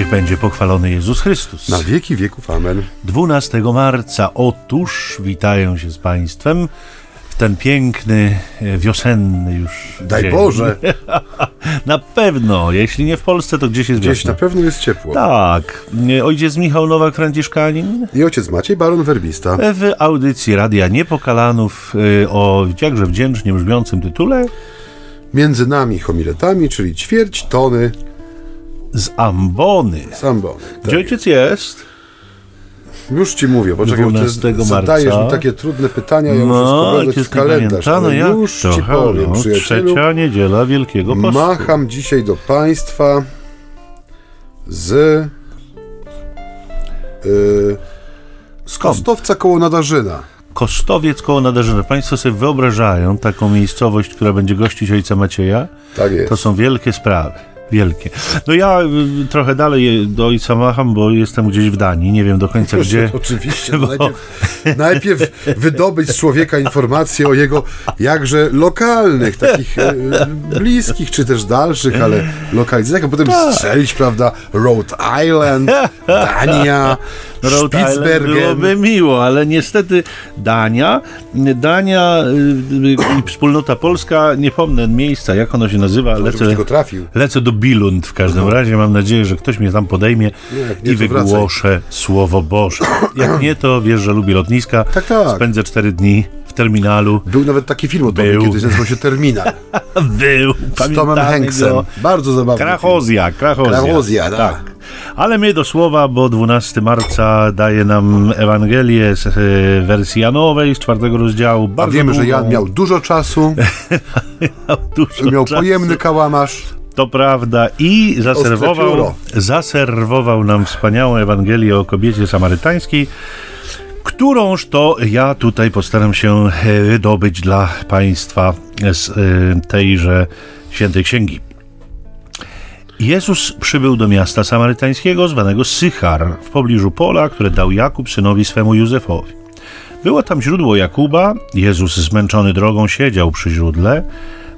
Niech będzie pochwalony Jezus Chrystus. Na wieki wieków, amen. 12 marca, otóż witają się z Państwem w ten piękny, e, wiosenny już Daj dzień. Boże. na pewno, jeśli nie w Polsce, to gdzieś jest Gdzieś wiosna. na pewno jest ciepło. Tak. E, Ojciec Michał Nowak-Franciszkanin I ojciec Maciej, baron werbista. w audycji Radia Niepokalanów e, o jakże wdzięcznie brzmiącym tytule Między nami homiletami, czyli ćwierć tony z ambony. sambony. Gdzie ojciec jest? Już ci mówię, poczekaj, bo ty 12 zadajesz marca. mi takie trudne pytania, ja muszę No, spoglądać ojciec w kalendarz. no ale jak już to? ci powiem. Trzecia niedziela Wielkiego Postu. Macham dzisiaj do Państwa z yy, z Skąd? Kostowca koło Nadarzyna. Kostowiec koło Nadarzyna. Państwo sobie wyobrażają taką miejscowość, która będzie gościć ojca Macieja? Tak jest. To są wielkie sprawy. Wielkie. No ja y, trochę dalej do ojca macham, bo jestem gdzieś w Danii, nie wiem do końca gdzie. Oczywiście. Bo- Najpierw, najpierw wydobyć z człowieka informacje o jego jakże lokalnych, takich e, bliskich, czy też dalszych, ale lokalizacjach, a potem Tak. strzelić, prawda, Rhode Island, Dania, Rhode Island Spitsbergen. byłoby miło, ale niestety Dania, Dania y, i wspólnota polska, nie pomnę miejsca, jak ono się nazywa, Żebyś lecę, tego trafił. lecę do Bilund w każdym razie. Mam nadzieję, że ktoś mnie tam podejmie Nie, nie, i to wracaj. wygłoszę Słowo Boże. Jak nie, to wiesz, że lubię lotniska. Tak, tak. Spędzę cztery dni w terminalu. Był nawet taki film o tobie, Był. kiedyś nazywał się Terminal. Był. Z Tomem Hanksem. go. Bardzo zabawny film. Krachozja, Krachozja. Krachozja, tak. Ale my do słowa, bo 12 marca daje nam Ewangelię z e, wersji Janowej z czwartego rozdziału. A Bardzo wiemy, że długą. Jan miał dużo czasu, miał dużo miał czasu. pojemny kałamarz. To prawda. I zaserwował, zaserwował nam wspaniałą Ewangelię o kobiecie samarytańskiej, którąż to ja tutaj postaram się e, wydobyć dla Państwa z e, tejże świętej księgi. Jezus przybył do miasta samarytańskiego zwanego Sychar w pobliżu pola, które dał Jakub synowi swemu Józefowi. Było tam źródło Jakuba. Jezus, zmęczony drogą, siedział przy źródle.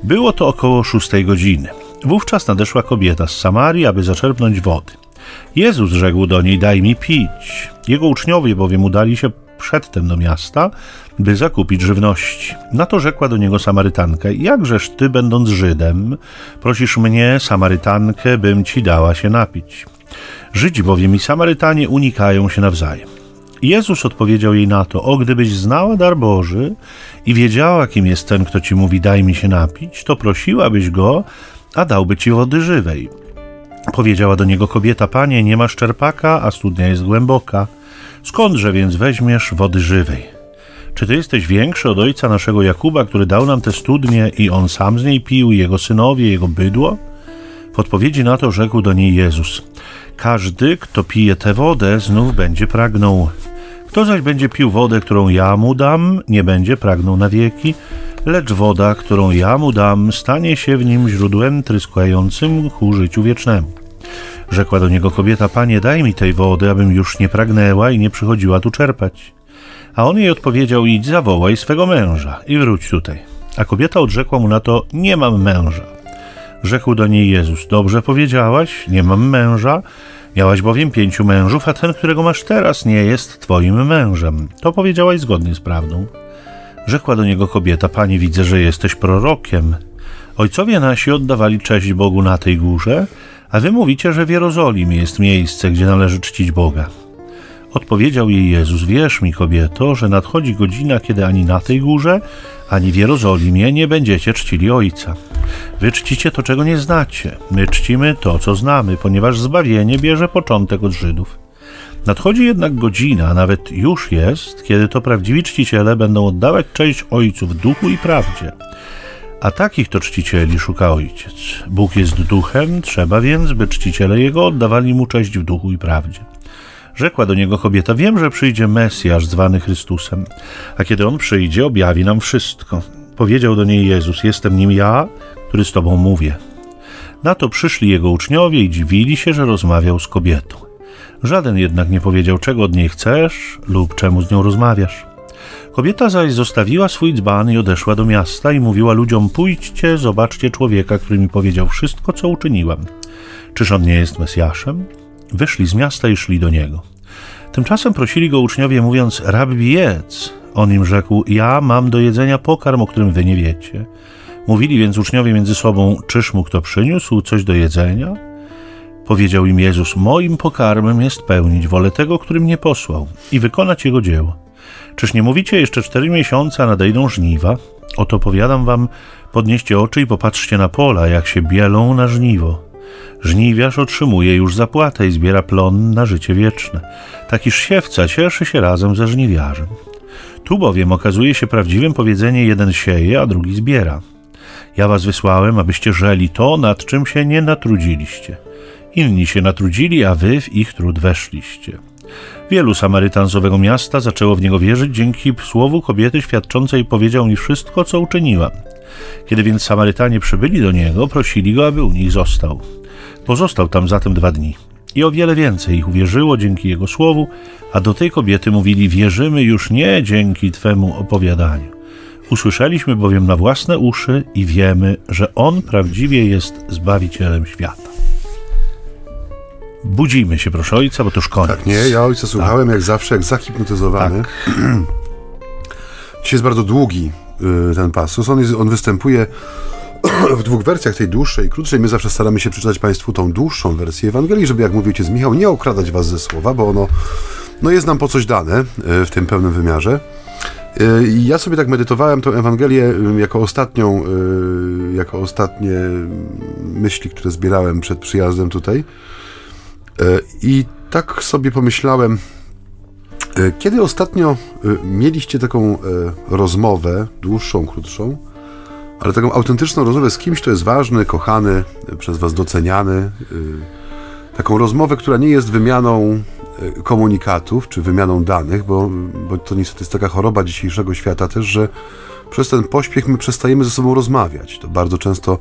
Było to około szóstej godziny. Wówczas nadeszła kobieta z Samarii, aby zaczerpnąć wody. Jezus rzekł do niej: Daj mi pić. Jego uczniowie bowiem udali się przedtem do miasta, by zakupić żywności. Na to rzekła do niego Samarytanka: Jakżeż ty, będąc Żydem, prosisz mnie, Samarytankę, bym ci dała się napić? Żydzi bowiem i Samarytanie unikają się nawzajem. Jezus odpowiedział jej na to: O, gdybyś znała dar Boży i wiedziała, kim jest ten, kto ci mówi, daj mi się napić, to prosiłabyś go, a dałby ci wody żywej. Powiedziała do niego kobieta: Panie, nie masz czerpaka, a studnia jest głęboka. Skądże więc weźmiesz wody żywej? Czy ty jesteś większy od ojca naszego Jakuba, który dał nam tę studnię i on sam z niej pił, jego synowie, jego bydło? W odpowiedzi na to rzekł do niej Jezus: Każdy, kto pije tę wodę, znów będzie pragnął. Kto zaś będzie pił wodę, którą ja mu dam, nie będzie pragnął na wieki, lecz woda, którą ja mu dam, stanie się w nim źródłem tryskającym ku życiu wiecznemu. Rzekła do niego kobieta: Panie, daj mi tej wody, abym już nie pragnęła i nie przychodziła tu czerpać. A on jej odpowiedział: Idź, zawołaj swego męża i wróć tutaj. A kobieta odrzekła mu na to: Nie mam męża. Rzekł do niej Jezus: Dobrze powiedziałaś, nie mam męża. Miałaś bowiem pięciu mężów, a ten, którego masz teraz, nie jest twoim mężem. To powiedziałaś zgodnie z prawdą. Rzekła do niego kobieta: Panie, widzę, że jesteś prorokiem. Ojcowie nasi oddawali cześć Bogu na tej górze, a wy mówicie, że w Jerozolimie jest miejsce, gdzie należy czcić Boga. Odpowiedział jej Jezus: Wierz mi, kobieto, że nadchodzi godzina, kiedy ani na tej górze, ani w Jerozolimie nie będziecie czcili Ojca. Wy czcicie to, czego nie znacie. My czcimy to, co znamy, ponieważ zbawienie bierze początek od Żydów. Nadchodzi jednak godzina, a nawet już jest, kiedy to prawdziwi czciciele będą oddawać cześć Ojcu w duchu i prawdzie. A takich to czcicieli szuka Ojciec. Bóg jest duchem, trzeba więc, by czciciele Jego oddawali Mu cześć w duchu i prawdzie. Rzekła do niego kobieta: Wiem, że przyjdzie Mesjasz zwany Chrystusem, a kiedy on przyjdzie, objawi nam wszystko. Powiedział do niej Jezus: Jestem nim ja, który z tobą mówię. Na to przyszli jego uczniowie i dziwili się, że rozmawiał z kobietą. Żaden jednak nie powiedział, czego od niej chcesz lub czemu z nią rozmawiasz. Kobieta zaś zostawiła swój dzban i odeszła do miasta i mówiła ludziom: Pójdźcie, zobaczcie człowieka, który mi powiedział wszystko, co uczyniłam. Czyż on nie jest Mesjaszem? Wyszli z miasta i szli do niego. Tymczasem prosili go uczniowie, mówiąc: Rabbi, jedz. On im rzekł: Ja mam do jedzenia pokarm, o którym wy nie wiecie. Mówili więc uczniowie między sobą: Czyż mu kto przyniósł coś do jedzenia? Powiedział im Jezus: Moim pokarmem jest pełnić wolę tego, który mnie posłał i wykonać jego dzieło. Czyż nie mówicie jeszcze cztery miesiące, a nadejdą żniwa? Oto powiadam wam: podnieście oczy i popatrzcie na pola, jak się bielą na żniwo. Żniwiarz otrzymuje już zapłatę i zbiera plon na życie wieczne. Takiż siewca cieszy się razem ze żniwiarzem. Tu bowiem okazuje się prawdziwym powiedzenie jeden sieje, a drugi zbiera. Ja was wysłałem, abyście żeli to, nad czym się nie natrudziliście. Inni się natrudzili, a wy w ich trud weszliście. Wielu Samarytan z owego miasta zaczęło w niego wierzyć dzięki słowu kobiety świadczącej powiedział mi wszystko, co uczyniła. Kiedy więc Samarytanie przybyli do niego, prosili go, aby u nich został. Pozostał tam zatem dwa dni. I o wiele więcej ich uwierzyło dzięki jego słowu, a do tej kobiety mówili: Wierzymy już nie dzięki Twemu opowiadaniu. Usłyszeliśmy bowiem na własne uszy i wiemy, że On prawdziwie jest Zbawicielem świata. Budzimy się, proszę ojca, bo to już koniec. Tak, nie, ja ojca słuchałem jak zawsze, jak zahipnotyzowany. Tak. Dzisiaj jest bardzo długi y, ten pasus. On, jest, on występuje w dwóch wersjach, tej dłuższej i krótszej. My zawsze staramy się przeczytać Państwu tą dłuższą wersję Ewangelii, żeby, jak mówił ojciec Michał, nie okradać Was ze słowa, bo ono no, jest nam po coś dane y, w tym pełnym wymiarze. I ja sobie tak medytowałem tę Ewangelię y, jako ostatnią, y, jako ostatnie myśli, które zbierałem przed przyjazdem tutaj. I tak sobie pomyślałem, kiedy ostatnio mieliście taką rozmowę, dłuższą, krótszą, ale taką autentyczną rozmowę z kimś, kto jest ważny, kochany, przez Was doceniany, taką rozmowę, która nie jest wymianą komunikatów czy wymianą danych, bo, bo to niestety jest taka choroba dzisiejszego świata też, że przez ten pośpiech my przestajemy ze sobą rozmawiać. To bardzo często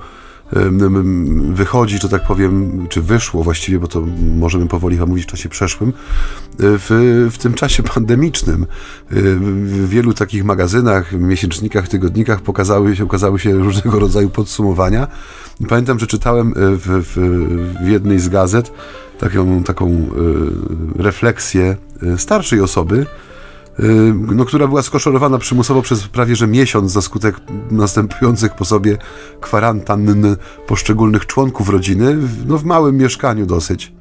wychodzi, że tak powiem, czy wyszło właściwie, bo to możemy powoli chyba mówić w czasie przeszłym, w, w tym czasie pandemicznym. W wielu takich magazynach, miesięcznikach, tygodnikach pokazały się, ukazały się różnego rodzaju podsumowania. Pamiętam, że czytałem w, w, w jednej z gazet taką, taką refleksję starszej osoby, no, która była skoszorowana przymusowo przez prawie że miesiąc za skutek następujących po sobie kwarantann poszczególnych członków rodziny, no, w małym mieszkaniu dosyć.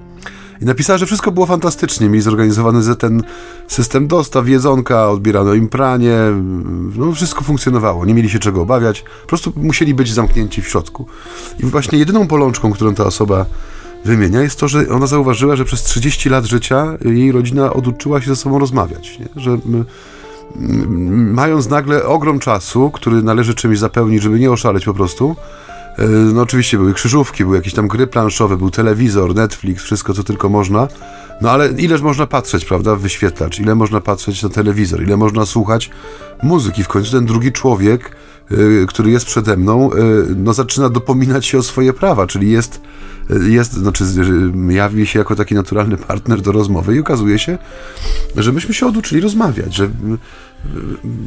I napisała, że wszystko było fantastycznie. Mieli zorganizowany ten system dostaw, jedzonka, odbierano im pranie, no wszystko funkcjonowało, nie mieli się czego obawiać, po prostu musieli być zamknięci w środku. I właśnie jedyną bolączką, którą ta osoba wymienia, jest to, że ona zauważyła, że przez 30 lat życia jej rodzina oduczyła się ze sobą rozmawiać. Nie? Że mając nagle ogrom czasu, który należy czymś zapełnić, żeby nie oszaleć po prostu, e, no oczywiście były krzyżówki, były jakieś tam gry planszowe, był telewizor, Netflix, wszystko co tylko można. No ale ileż można patrzeć, prawda, w wyświetlacz, ile można patrzeć na telewizor, ile można słuchać muzyki. W końcu ten drugi człowiek, który jest przede mną, y, no zaczyna dopominać się o swoje prawa, czyli jest jest, znaczy jawi się jako taki naturalny partner do rozmowy i okazuje się, że myśmy się oduczyli rozmawiać, że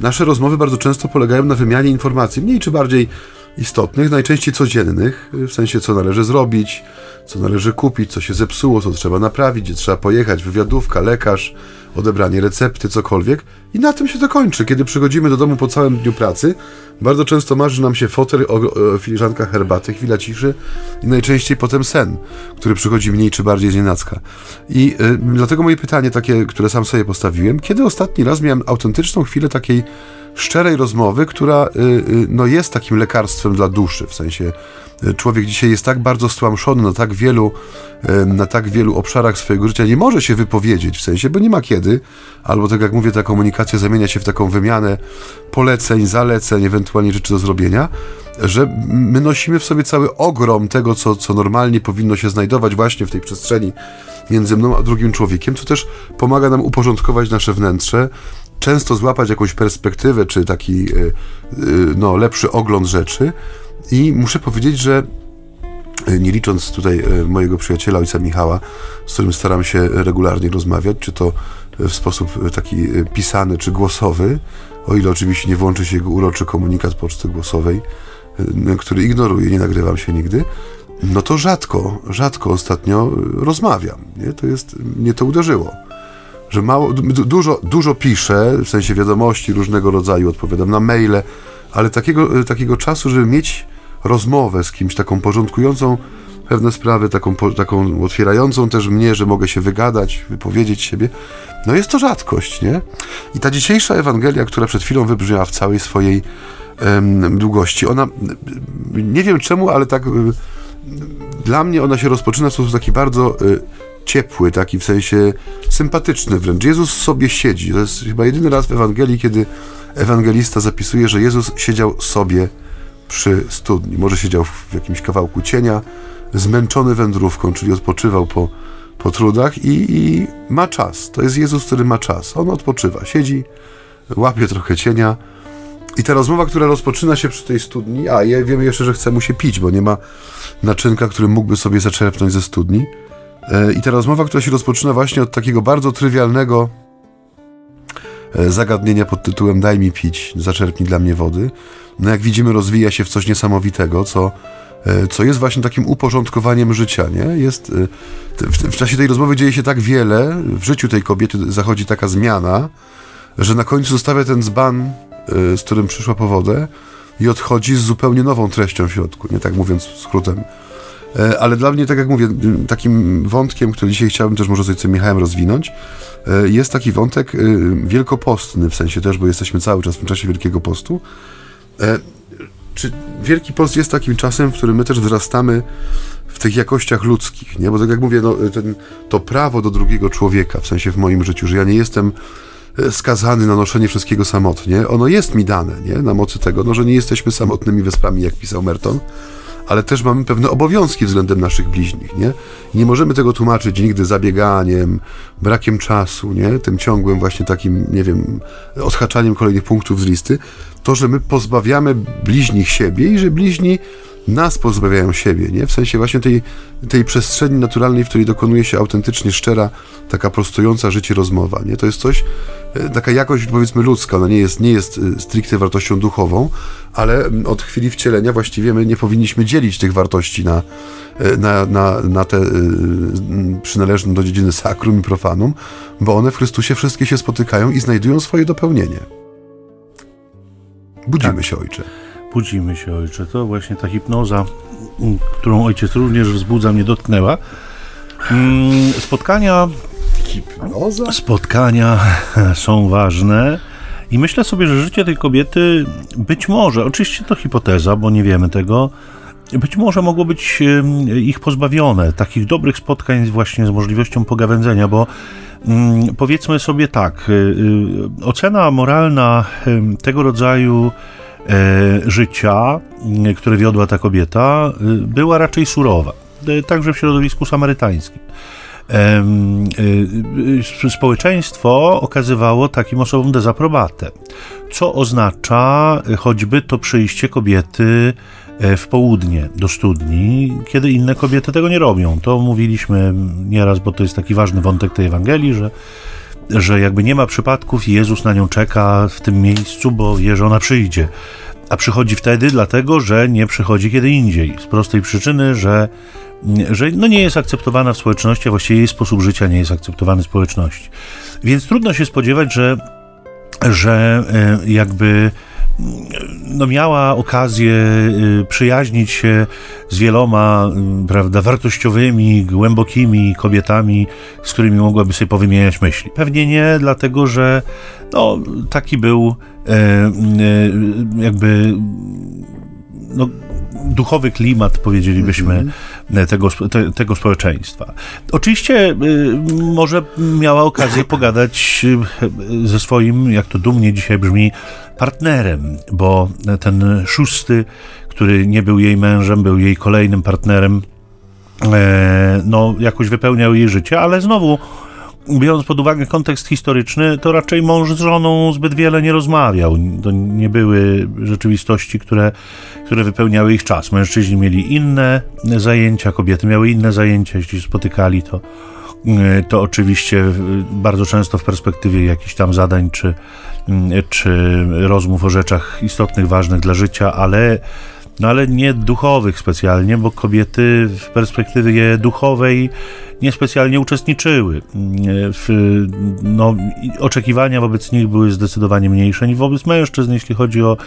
nasze rozmowy bardzo często polegają na wymianie informacji, mniej czy bardziej istotnych, najczęściej codziennych, w sensie co należy zrobić, co należy kupić, co się zepsuło, co trzeba naprawić, gdzie trzeba pojechać, wywiadówka, lekarz, odebranie recepty, cokolwiek. I na tym się to kończy. Kiedy przychodzimy do domu po całym dniu pracy, bardzo często marzy nam się fotel, filiżanka herbaty, chwila ciszy i najczęściej potem sen, który przychodzi mniej czy bardziej z nienacka. I y, dlatego moje pytanie takie, które sam sobie postawiłem, kiedy ostatni raz miałem autentyczną chwilę takiej szczerej rozmowy, która y, y, no, jest takim lekarstwem dla duszy, w sensie y, człowiek dzisiaj jest tak bardzo stłamszony na tak wielu, na tak wielu obszarach swojego życia, nie może się wypowiedzieć, w sensie, bo nie ma kiedy, albo tak jak mówię, ta komunikacja zamienia się w taką wymianę poleceń, zaleceń, ewentualnie rzeczy do zrobienia, że my nosimy w sobie cały ogrom tego, co, co normalnie powinno się znajdować właśnie w tej przestrzeni między mną a drugim człowiekiem, co też pomaga nam uporządkować nasze wnętrze, często złapać jakąś perspektywę, czy taki e, e, no, lepszy ogląd rzeczy. I muszę powiedzieć, że e, nie licząc tutaj mojego przyjaciela, ojca Michała, z którym staram się regularnie rozmawiać, czy to w sposób taki pisany, czy głosowy, o ile oczywiście nie włączy się jego uroczy komunikat poczty głosowej, który ignoruję, nie nagrywam się nigdy, no to rzadko, rzadko ostatnio rozmawiam. Nie? To jest, mnie to uderzyło. Że mało, dużo, dużo piszę, w sensie wiadomości różnego rodzaju, odpowiadam na maile, ale takiego, takiego czasu, żeby mieć rozmowę z kimś taką porządkującą pewne sprawy, taką, taką otwierającą też mnie, że mogę się wygadać, wypowiedzieć siebie, no jest to rzadkość, nie? I ta dzisiejsza Ewangelia, która przed chwilą wybrzmiała w całej swojej em, długości, ona, nie wiem czemu, ale tak dla mnie ona się rozpoczyna w sposób taki bardzo y, ciepły, taki w sensie sympatyczny wręcz. Jezus sobie siedzi. To jest chyba jedyny raz w Ewangelii, kiedy ewangelista zapisuje, że Jezus siedział sobie przy studni. Może siedział w jakimś kawałku cienia, zmęczony wędrówką, czyli odpoczywał po, po trudach i, i ma czas. To jest Jezus, który ma czas. On odpoczywa, siedzi, łapie trochę cienia. I ta rozmowa, która rozpoczyna się przy tej studni, a ja wiemy jeszcze, że chce mu się pić, bo nie ma naczynka, który mógłby sobie zaczerpnąć ze studni. E, I ta rozmowa, która się rozpoczyna właśnie od takiego bardzo trywialnego zagadnienia pod tytułem Daj mi pić, zaczerpnij dla mnie wody. No jak widzimy, rozwija się w coś niesamowitego, co, e, co jest właśnie takim uporządkowaniem życia, nie? Jest, w, w czasie tej rozmowy dzieje się tak wiele, w życiu tej kobiety zachodzi taka zmiana, że na końcu zostawia ten dzban, z którym przyszła po wodę i odchodzi z zupełnie nową treścią w środku, nie tak mówiąc skrótem. E, ale dla mnie, tak jak mówię, takim wątkiem, który dzisiaj chciałbym też może z ojcem Michałem rozwinąć, e, jest taki wątek e, wielkopostny, w sensie też, bo jesteśmy cały czas w tym czasie Wielkiego Postu. Czy Wielki Post jest takim czasem, w którym my też wzrastamy w tych jakościach ludzkich, nie? Bo tak jak mówię, no, ten, to prawo do drugiego człowieka, w sensie w moim życiu, że ja nie jestem skazany na noszenie wszystkiego samotnie, ono jest mi dane, nie? Na mocy tego, no, że nie jesteśmy samotnymi wyspami, jak pisał Merton, ale też mamy pewne obowiązki względem naszych bliźnich, nie? Nie możemy tego tłumaczyć nigdy zabieganiem, brakiem czasu, nie? Tym ciągłym właśnie takim, nie wiem, odhaczaniem kolejnych punktów z listy. To, że my pozbawiamy bliźnich siebie i że bliźni nas pozbawiają siebie, nie? W sensie właśnie tej, tej przestrzeni naturalnej, w której dokonuje się autentycznie szczera, taka prostująca życie rozmowa, nie? To jest coś, e, taka jakość, powiedzmy, ludzka, ona nie jest, nie jest e, stricte wartością duchową, ale od chwili wcielenia właściwie my nie powinniśmy dzielić tych wartości na, e, na, na, na te przynależne do dziedziny sakrum i profanum, bo one w Chrystusie wszystkie się spotykają i znajdują swoje dopełnienie. Budzimy tak. się, ojcze. Budzimy się, ojcze. To właśnie ta hipnoza, mm, którą ojciec również wzbudza, mnie dotknęła. Mm, spotkania. Hipnoza? Spotkania są ważne. I myślę sobie, że życie tej kobiety być może, oczywiście to hipoteza, bo nie wiemy tego, być może mogło być ich pozbawione takich dobrych spotkań właśnie z możliwością pogawędzenia, bo mm, powiedzmy sobie tak, y, y, ocena moralna tego rodzaju życia, które wiodła ta kobieta, e, była raczej surowa, e, także w środowisku samarytańskim. Społeczeństwo okazywało takim osobom dezaprobatę, co oznacza choćby to przyjście kobiety w południe do studni, kiedy inne kobiety tego nie robią. To mówiliśmy nieraz, bo to jest taki ważny wątek tej Ewangelii, że że jakby nie ma przypadków Jezus na nią czeka w tym miejscu, bo wie, że ona przyjdzie. A przychodzi wtedy dlatego, że nie przychodzi kiedy indziej. Z prostej przyczyny, że, że no nie jest akceptowana w społeczności, a właściwie jej sposób życia nie jest akceptowany w społeczności. Więc trudno się spodziewać, że, że e, jakby no miała okazję y, przyjaźnić się z wieloma, y, prawda, wartościowymi, głębokimi kobietami, z którymi mogłaby sobie powymieniać myśli. Pewnie nie, dlatego że no, taki był e, e, jakby no, duchowy klimat, powiedzielibyśmy, mm -hmm. tego, te, tego społeczeństwa. Oczywiście y, może miała okazję pogadać y, ze swoim, jak to dumnie dzisiaj brzmi, partnerem, bo ten szósty, który nie był jej mężem, był jej kolejnym partnerem, e, no jakoś wypełniał jej życie, ale znowu biorąc pod uwagę kontekst historyczny, to raczej mąż z żoną zbyt wiele nie rozmawiał. To nie były rzeczywistości, które, które wypełniały ich czas. Mężczyźni mieli inne zajęcia, kobiety miały inne zajęcia. Jeśli się spotykali, to, to oczywiście bardzo często w perspektywie jakichś tam zadań czy, czy rozmów o rzeczach istotnych, ważnych dla życia, ale no ale nie duchowych specjalnie, bo kobiety w perspektywie duchowej niespecjalnie uczestniczyły. W, no, oczekiwania wobec nich były zdecydowanie mniejsze niż wobec mężczyzn, jeśli chodzi o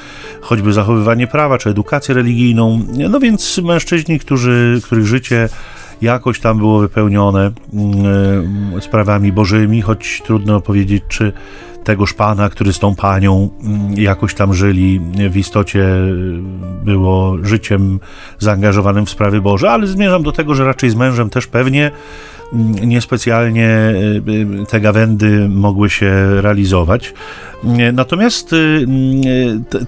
choćby zachowywanie prawa czy edukację religijną. No więc mężczyźni, którzy, których życie jakoś tam było wypełnione mm, sprawami bożymi, choć trudno powiedzieć, czy tegoż pana, który z tą panią mm, jakoś tam żyli, w istocie było życiem zaangażowanym w sprawy Boże, ale zmierzam do tego, że raczej z mężem też pewnie mm, niespecjalnie y, y, te gawędy mogły się realizować. Natomiast y,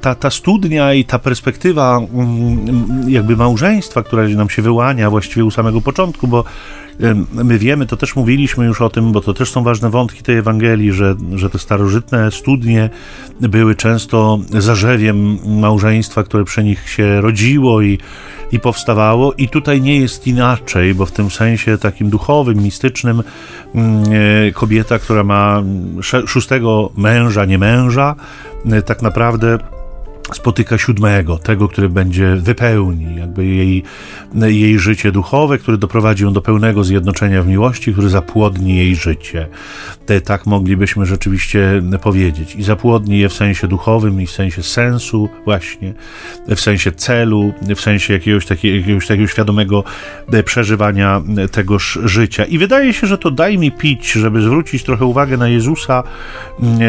ta, ta studnia i ta perspektywa mm, jakby małżeństwa, która nam się wyłania właściwie u samego początku, bo My wiemy, to też mówiliśmy już o tym, bo to też są ważne wątki tej Ewangelii, że, że te starożytne studnie były często zarzewiem małżeństwa, które przy nich się rodziło i, i powstawało. I tutaj nie jest inaczej, bo w tym sensie takim duchowym, mistycznym mm, e, kobieta, która ma szóstego męża, nie męża, e, tak naprawdę spotyka siódmego, tego, który będzie wypełni jakby jej, jej życie duchowe, który doprowadzi ją do pełnego zjednoczenia w miłości, który zapłodni jej życie. Te, tak moglibyśmy rzeczywiście powiedzieć. I zapłodni je w sensie duchowym i w sensie sensu właśnie, w sensie celu, w sensie jakiegoś takiego, jakiegoś takiego świadomego przeżywania tegoż życia. I wydaje się, że to daj mi pić, żeby zwrócić trochę uwagę na Jezusa,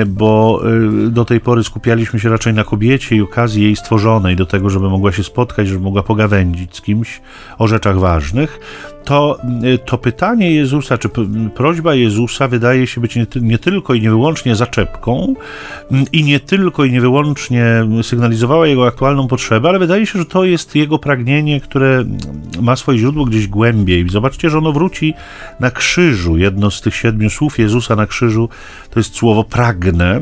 bo y, do tej pory skupialiśmy się raczej na kobiecie i okazji jej stworzonej do tego, żeby mogła się spotkać, żeby mogła pogawędzić z kimś o rzeczach ważnych, to, y, to pytanie Jezusa, czy prośba Jezusa wydaje się być nie, nie tylko i nie wyłącznie zaczepką mm, i nie tylko i nie wyłącznie sygnalizowała jego aktualną potrzebę, ale wydaje się, że to jest jego pragnienie, które ma swoje źródło gdzieś głębiej. Zobaczcie, że ono wróci na krzyżu. Jedno z tych siedmiu słów Jezusa na krzyżu to jest słowo pragnę.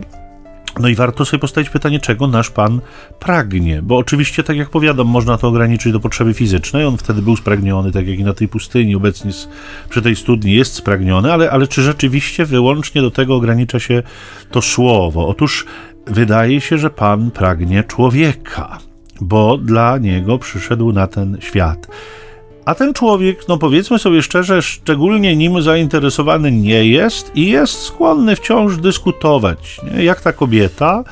No i warto sobie postawić pytanie, czego nasz Pan pragnie, bo oczywiście, tak jak powiadam, można to ograniczyć do potrzeby fizycznej, on wtedy był spragniony, tak jak i na tej pustyni, obecnie przy tej studni jest spragniony, ale, ale czy rzeczywiście wyłącznie do tego ogranicza się to słowo? Otóż wydaje się, że Pan pragnie człowieka, bo dla niego przyszedł na ten świat. A ten człowiek, no powiedzmy sobie szczerze, szczególnie nim zainteresowany nie jest i jest skłonny wciąż dyskutować, nie? jak ta kobieta.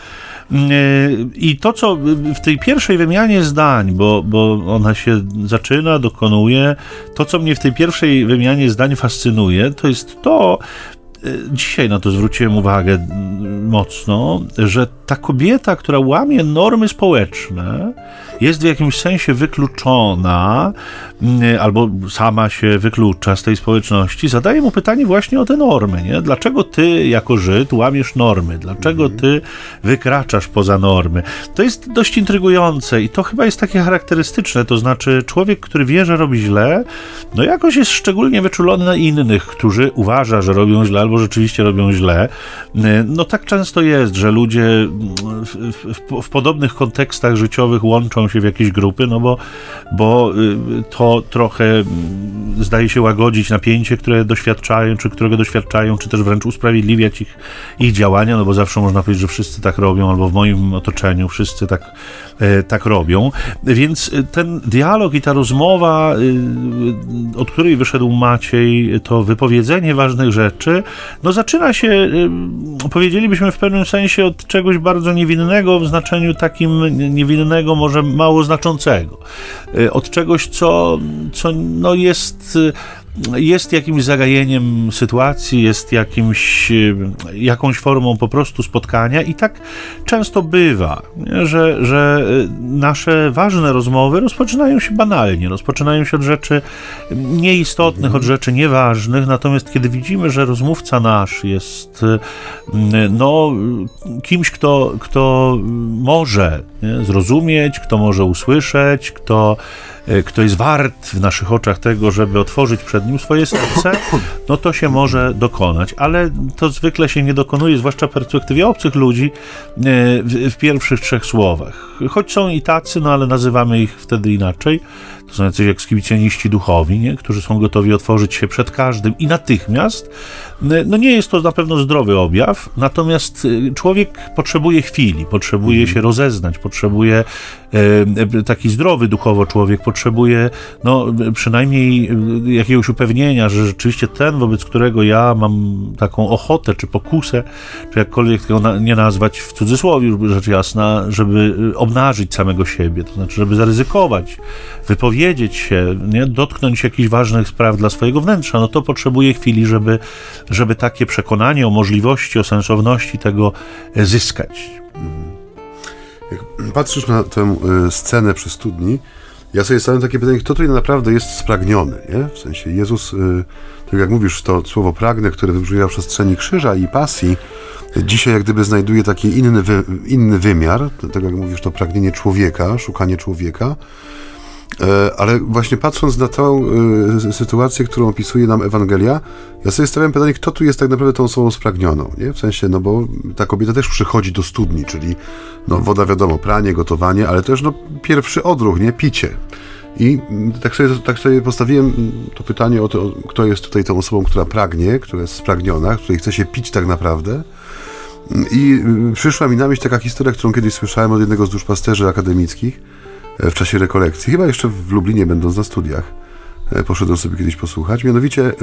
I to, co w tej pierwszej wymianie zdań, bo, bo ona się zaczyna, dokonuje, to, co mnie w tej pierwszej wymianie zdań fascynuje, to jest to, dzisiaj na to zwróciłem uwagę mocno, że ta kobieta, która łamie normy społeczne, jest w jakimś sensie wykluczona, mm, albo sama się wyklucza z tej społeczności, zadaje mu pytanie właśnie o te normy. Nie? Dlaczego ty, jako Żyd, łamiesz normy? Dlaczego mhm. ty wykraczasz poza normy? To jest dość intrygujące i to chyba jest takie charakterystyczne. To znaczy, człowiek, który wie, że robi źle, no jakoś jest szczególnie wyczulony na innych, którzy uważa, że robią źle albo rzeczywiście robią źle. No tak często jest, że ludzie w, w, w podobnych kontekstach życiowych łączą się w jakieś grupy, no bo, bo y, to trochę mm, zdaje się łagodzić napięcie, które doświadczają, czy którego doświadczają, czy też wręcz usprawiedliwiać ich, ich działania, no bo zawsze można powiedzieć, że wszyscy tak robią, albo w moim otoczeniu wszyscy tak, e, tak robią. Więc ten dialog i ta rozmowa, y, od której wyszedł Maciej, to wypowiedzenie ważnych rzeczy, no zaczyna się, y, powiedzielibyśmy w pewnym sensie od czegoś bardzo niewinnego, w znaczeniu takim niewinnego, może mało znaczącego. Y, od czegoś, co, co no jest jest jakimś zagajeniem sytuacji, jest jakimś, jakąś formą po prostu spotkania i tak często bywa, że, że nasze ważne rozmowy rozpoczynają się banalnie, rozpoczynają się od rzeczy nieistotnych, od rzeczy nieważnych, natomiast kiedy widzimy, że rozmówca nasz jest no, kimś, kto, kto może nie, zrozumieć, kto może usłyszeć, kto kto jest wart w naszych oczach tego, żeby otworzyć przed nim swoje serce, no to się może dokonać, ale to zwykle się nie dokonuje, zwłaszcza w perspektywie obcych ludzi, e, w, w pierwszych trzech słowach. Choć są i tacy, no ale nazywamy ich wtedy inaczej. To są jacyś ekskibicjoniści duchowi, nie? którzy są gotowi otworzyć się przed każdym i natychmiast. No nie jest to na pewno zdrowy objaw, natomiast y, człowiek potrzebuje chwili, potrzebuje mhm. się rozeznać, potrzebuje e, taki zdrowy duchowo człowiek, potrzebuje no, przynajmniej y, jakiegoś upewnienia, że rzeczywiście ten, wobec którego ja mam taką ochotę, czy pokusę, czy jakkolwiek tego na, nie nazwać w cudzysłowie, rzecz jasna, żeby y, obnażyć samego siebie, to znaczy, żeby zaryzykować, wypowiedzieć się, nie? dotknąć jakichś ważnych spraw dla swojego wnętrza, no to potrzebuje chwili, żeby, żeby takie przekonanie o możliwości, o sensowności tego e, zyskać. Jak patrzysz na tę y, scenę przy studni, ja sobie stawiam takie pytanie, kto tutaj naprawdę jest spragniony, nie? W sensie Jezus, y, tak jak mówisz, to słowo pragnę, które wybrzmiewa w przestrzeni krzyża i pasji, dzisiaj jak gdyby znajduje taki inny, wy, inny wymiar, tak jak mówisz, to pragnienie człowieka, szukanie człowieka, e, ale właśnie patrząc na tą y, sytuację, którą opisuje nam Ewangelia, ja sobie stawiam pytanie, kto tu jest tak naprawdę tą osobą spragnioną, nie? W sensie, no bo ta kobieta też przychodzi do studni, czyli no woda wiadomo, pranie, gotowanie, ale też no pierwszy odruch, nie? Picie. I tak sobie, tak sobie postawiłem to pytanie o to, kto jest tutaj tą osobą, która pragnie, która jest spragniona, której chce się pić tak naprawdę. I przyszła mi na myśl taka historia, którą kiedyś słyszałem od jednego z duszpasterzy akademickich e, w czasie rekolekcji, chyba jeszcze w Lublinie, będąc na studiach. E, poszedłem sobie kiedyś posłuchać. Mianowicie,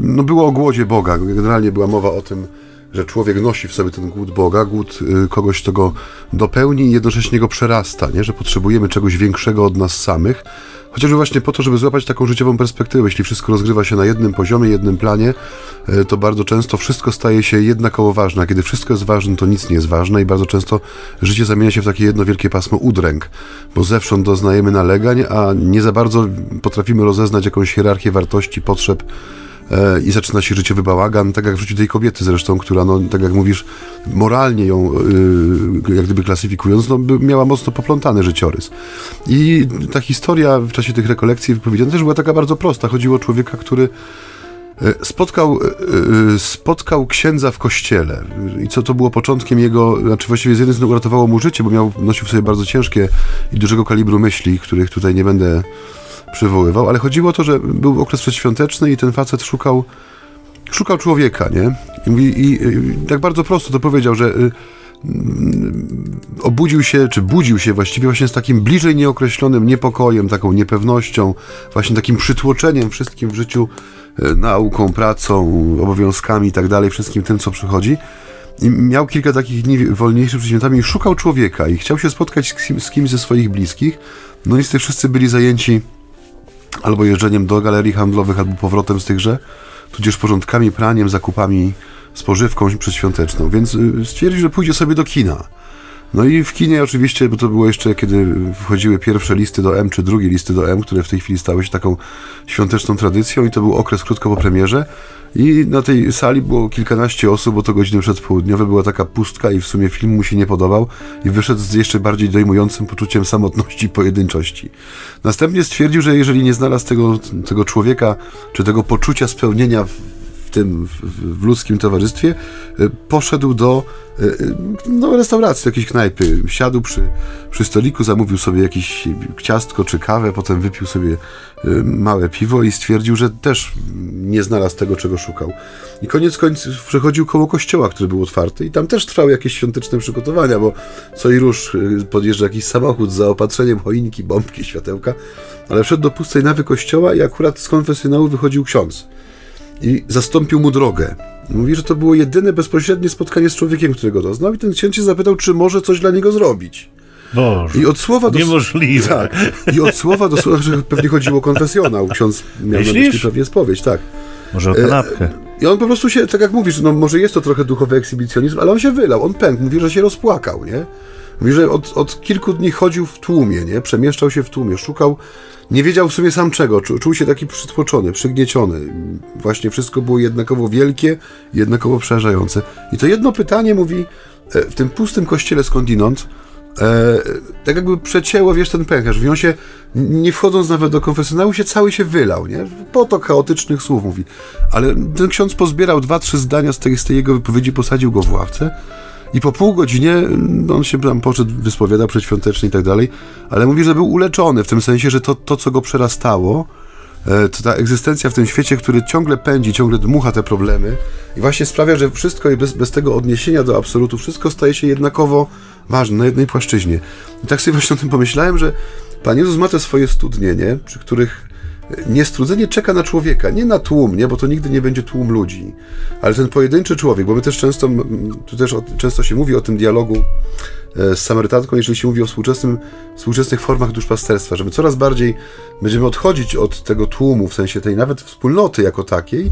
no było o głodzie Boga. Generalnie była mowa o tym, że człowiek nosi w sobie ten głód Boga, głód y, kogoś, kto go dopełni i jednocześnie go przerasta, nie? że potrzebujemy czegoś większego od nas samych, chociażby właśnie po to, żeby złapać taką życiową perspektywę. Jeśli wszystko rozgrywa się na jednym poziomie, jednym planie, y, to bardzo często wszystko staje się jednakowo ważne, kiedy wszystko jest ważne, to nic nie jest ważne i bardzo często życie zamienia się w takie jedno wielkie pasmo udręk, bo zewsząd doznajemy nalegań, a nie za bardzo potrafimy rozeznać jakąś hierarchię wartości, potrzeb, E, i zaczyna się życiowy bałagan, tak jak w życiu tej kobiety zresztą, która, no, tak jak mówisz, moralnie ją, y, jak gdyby klasyfikując, no, miała mocno poplątany życiorys. I ta historia w czasie tych rekolekcji wypowiedziana też była taka bardzo prosta. Chodziło o człowieka, który e, spotkał, e, spotkał księdza w kościele i co to było początkiem jego, znaczy właściwie z jednej strony uratowało mu życie, bo miał, nosił w sobie bardzo ciężkie i dużego kalibru myśli, których tutaj nie będę przywoływał, ale chodziło o to, że był okres przedświąteczny i ten facet szukał, szukał człowieka, nie? I, i, i tak bardzo prosto to powiedział, że y, obudził się, czy budził się właściwie właśnie z takim bliżej nieokreślonym niepokojem, taką niepewnością, właśnie takim przytłoczeniem wszystkim w życiu, y, nauką, pracą, obowiązkami i tak dalej, wszystkim tym, co przychodzi. I miał kilka takich dni wolniejszych przed świętami i szukał człowieka i chciał się spotkać z, kim, z kimś ze swoich bliskich. No niestety wszyscy byli zajęci albo jeżdżeniem do galerii handlowych, albo powrotem z tychże, tudzież porządkami, praniem, zakupami, spożywką przedświąteczną, więc y, stwierdził, że pójdzie sobie do kina. No i w kinie oczywiście, bo to było jeszcze kiedy wchodziły pierwsze listy do M, czy drugie listy do M, które w tej chwili stały się taką świąteczną tradycją i to był okres krótko po premierze i na tej sali było kilkanaście osób, bo to godziny przedpołudniowe, była taka pustka i w sumie film mu się nie podobał i wyszedł z jeszcze bardziej dojmującym poczuciem samotności i pojedynczości. Następnie stwierdził, że jeżeli nie znalazł tego, tego człowieka, czy tego poczucia spełnienia w, tym, w, w ludzkim towarzystwie, y, poszedł do y, no, restauracji, jakiejś knajpy. Siadł przy, przy stoliku, zamówił sobie jakieś ciastko czy kawę, potem wypił sobie małe piwo i stwierdził, że też nie znalazł tego, czego szukał. I koniec końców przechodził koło kościoła, który był otwarty i tam też trwały jakieś świąteczne przygotowania, bo co i róż podjeżdża jakiś samochód z zaopatrzeniem choinki, bombki, światełka, ale wszedł do pustej nawy kościoła i akurat z konfesjonału wychodził ksiądz i zastąpił mu drogę. Mówi, że to było jedyne bezpośrednie spotkanie z człowiekiem, którego doznał i ten się zapytał, czy może coś dla niego zrobić. Boże, I od słowa do niemożliwe. Tak. I od słowa do słowa, że pewnie chodziło o konfesjonał. Ksiądz miał Myślisz? na myśli pewnie spowiedź, tak. Może o kanapkę. E, I on po prostu się, tak jak mówisz, no może jest to trochę duchowy ekshibicjonizm, ale on się wylał, on pękł, mówi, że się rozpłakał, nie? Mówi, że od, od kilku dni chodził w tłumie, nie? Przemieszczał się w tłumie, szukał nie wiedział w sumie sam czego, czu, czuł się taki przytłoczony, przygnieciony. Właśnie wszystko było jednakowo wielkie, jednakowo przerażające. I to jedno pytanie mówi e, w tym pustym kościele skądinąd, e, tak jakby przecięło, wiesz, ten pęcherz. I on się, nie wchodząc nawet do konfesjonału, się cały się wylał, nie? Potok chaotycznych słów mówi. Ale ten ksiądz pozbierał dwa, trzy zdania z tej, z tej jego wypowiedzi, posadził go w ławce I po pół godzinie no, on się tam poszedł, wyspowiadał przedświątecznie i tak dalej, ale mówi, że był uleczony, w tym sensie, że to, to co go przerastało, e, to ta egzystencja w tym świecie, który ciągle pędzi, ciągle dmucha te problemy i właśnie sprawia, że wszystko i bez, bez tego odniesienia do absolutu, wszystko staje się jednakowo ważne na jednej płaszczyźnie. I tak sobie właśnie o tym pomyślałem, że Pan Jezus ma te swoje studnie, nie? przy których niestrudzenie czeka na człowieka, nie na tłum, nie? bo to nigdy nie będzie tłum ludzi, ale ten pojedynczy człowiek, bo my też często, tu też często się mówi o tym dialogu z Samarytanką, jeżeli się mówi o współczesnym, współczesnych formach duszpasterstwa, że my coraz bardziej będziemy odchodzić od tego tłumu, w sensie tej nawet wspólnoty jako takiej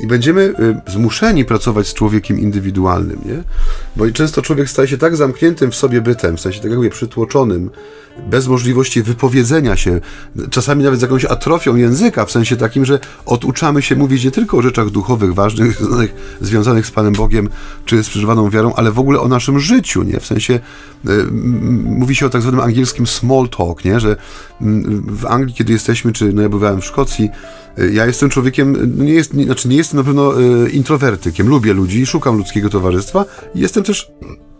i będziemy e, zmuszeni pracować z człowiekiem indywidualnym, nie? Bo często człowiek staje się tak zamkniętym w sobie bytem, w sensie tak jakby przytłoczonym, bez możliwości wypowiedzenia się, czasami nawet z jakąś atrofią języka, w sensie takim, że oduczamy się mówić nie tylko o rzeczach duchowych, ważnych, związanych, związanych z Panem Bogiem, czy z przeżywaną wiarą, ale w ogóle o naszym życiu, nie? W sensie mówi się o tak zwanym angielskim small talk, nie? Że y, w Anglii, kiedy jesteśmy, czy no ja bywałem w Szkocji, y, ja jestem człowiekiem, nie, jest, nie, znaczy nie jestem na pewno y, introwertykiem, lubię ludzi, szukam ludzkiego towarzystwa jestem też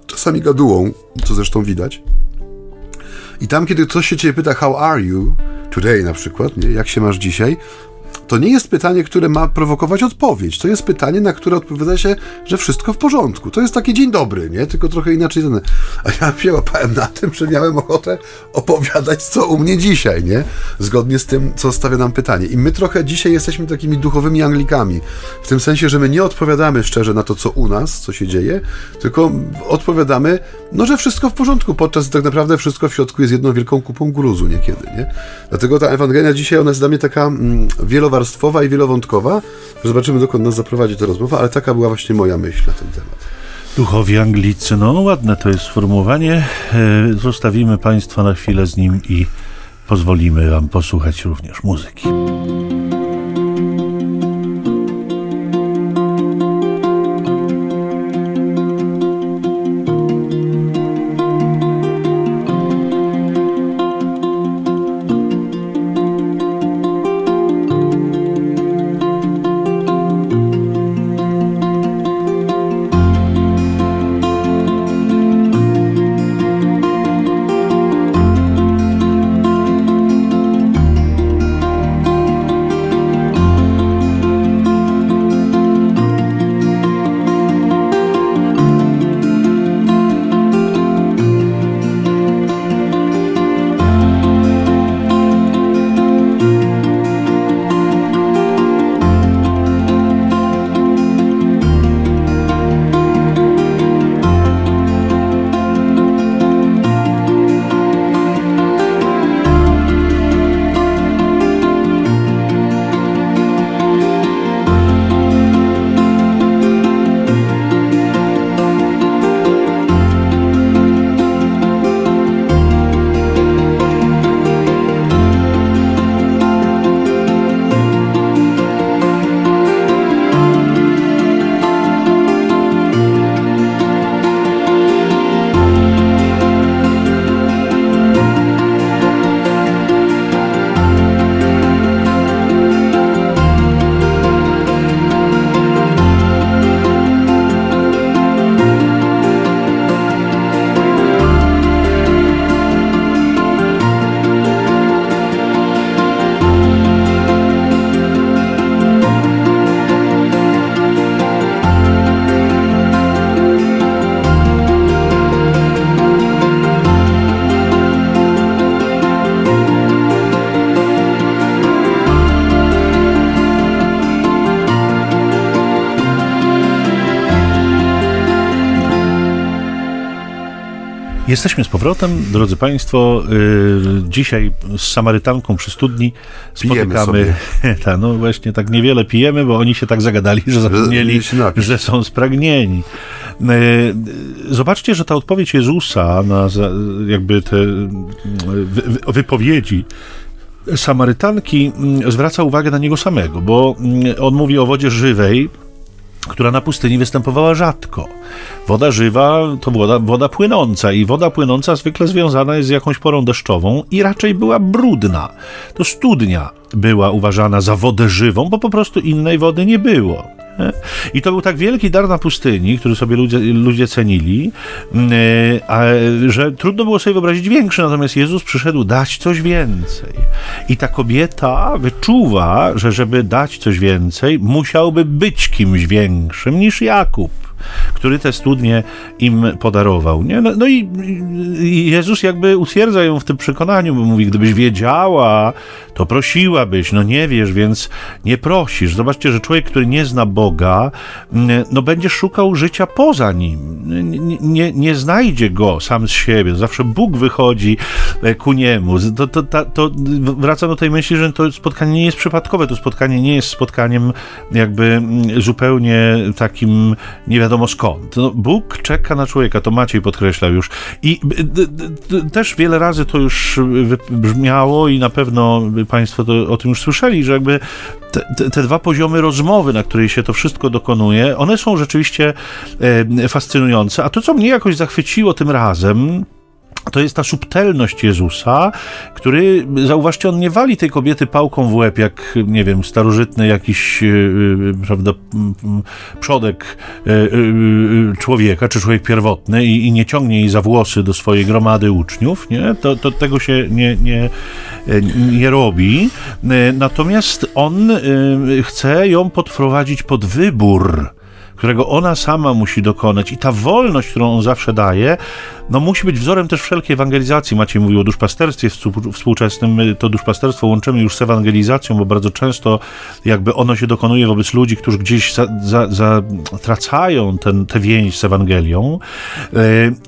czasami gadułą, co zresztą widać. I tam, kiedy ktoś się ciebie pyta, how are you today na przykład, nie? jak się masz dzisiaj, to nie jest pytanie, które ma prowokować odpowiedź. To jest pytanie, na które odpowiada się, że wszystko w porządku. To jest takie dzień dobry, nie? Tylko trochę inaczej. A ja się łapałem na tym, że miałem ochotę opowiadać, co u mnie dzisiaj, nie? Zgodnie z tym, co stawia nam pytanie. I my trochę dzisiaj jesteśmy takimi duchowymi Anglikami. W tym sensie, że my nie odpowiadamy szczerze na to, co u nas, co się dzieje, tylko odpowiadamy, no, że wszystko w porządku, podczas tak naprawdę wszystko w środku jest jedną wielką kupą gruzu niekiedy, nie? Dlatego ta Ewangelia dzisiaj, ona jest dla mnie taka mm, wielowarstwowa i wielowątkowa. Zobaczymy, dokąd nas zaprowadzi ta rozmowa, ale taka była właśnie moja myśl na ten temat. Duchowi Anglicy, no ładne to jest sformułowanie. E, zostawimy Państwa na chwilę z nim i pozwolimy Wam posłuchać również muzyki. Jesteśmy z powrotem, drodzy Państwo. Yy, dzisiaj z Samarytanką przy studni spotykamy. Ta, no właśnie, tak niewiele pijemy, bo oni się tak zagadali, że zapomnieli, że są spragnieni. Yy, zobaczcie, że ta odpowiedź Jezusa na jakby te wy, wypowiedzi Samarytanki mm, zwraca uwagę na niego samego, bo mm, on mówi o wodzie żywej, która na pustyni występowała rzadko. Woda żywa to woda, woda płynąca i woda płynąca zwykle związana jest z jakąś porą deszczową i raczej była brudna. To studnia była uważana za wodę żywą, bo po prostu innej wody nie było. I to był tak wielki dar na pustyni, który sobie ludzie, ludzie cenili, a, że trudno było sobie wyobrazić większy, natomiast Jezus przyszedł dać coś więcej. I ta kobieta wyczuwa, że żeby dać coś więcej, musiałby być kimś większym niż Jakub który te studnie im podarował. Nie? No, no i, i, Jezus jakby utwierdza ją w tym przekonaniu, bo mówi, gdybyś wiedziała, to prosiłabyś, no nie wiesz, więc nie prosisz. Zobaczcie, że człowiek, który nie zna Boga, mm, no będzie szukał życia poza Nim. Nie, nie, nie znajdzie Go sam z siebie. Zawsze Bóg wychodzi e, ku Niemu. To, to, to, to wracam do tej myśli, że to spotkanie nie jest przypadkowe, to spotkanie nie jest spotkaniem jakby mm, zupełnie takim nie wiadomo skąd. No, Bóg czeka na człowieka, to Maciej podkreślał już. I też wiele razy to już brzmiało i na pewno Państwo to, o tym już słyszeli, że jakby te, te, dwa poziomy rozmowy, na której się to wszystko dokonuje, one są rzeczywiście e, fascynujące. A to, co mnie jakoś zachwyciło tym razem, to jest ta subtelność Jezusa, który, zauważcie, on nie wali tej kobiety pałką w łeb, jak, nie wiem, starożytny jakiś, yy, prawda, przodek yy, człowieka, czy człowiek pierwotny i, i, nie ciągnie jej za włosy do swojej gromady uczniów, nie? To, to tego się nie, nie, nie robi. Natomiast on chce ją podprowadzić pod wybór którego ona sama musi dokonać i ta wolność, którą on zawsze daje, no musi być wzorem też wszelkiej ewangelizacji. Maciej mówił o duszpasterstwie współczesnym, my to duszpasterstwo łączymy już z ewangelizacją, bo bardzo często jakby ono się dokonuje wobec ludzi, którzy gdzieś zatracają za, za ten, tę więź z Ewangelią. E,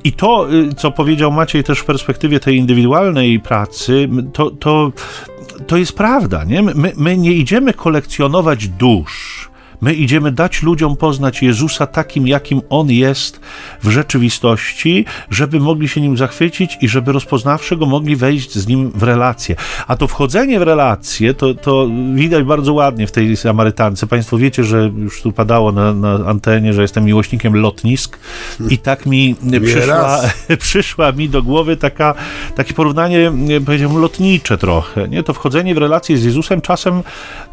I to, y, co powiedział Maciej też w perspektywie tej indywidualnej pracy, to, to, to jest prawda, nie? My, my nie idziemy kolekcjonować dusz, My idziemy dać ludziom poznać Jezusa takim, jakim On jest w rzeczywistości, żeby mogli się nim zachwycić i żeby rozpoznawszy go mogli wejść z nim w relację. A to wchodzenie w relacje, to, to widać bardzo ładnie w tej Samarytance. Państwo wiecie, że już tu padało na, na antenie, że jestem miłośnikiem lotnisk i tak mi przyszła, przyszła mi do głowy taka, takie porównanie, powiedziałbym, lotnicze trochę. Nie? To wchodzenie w relacje z Jezusem czasem,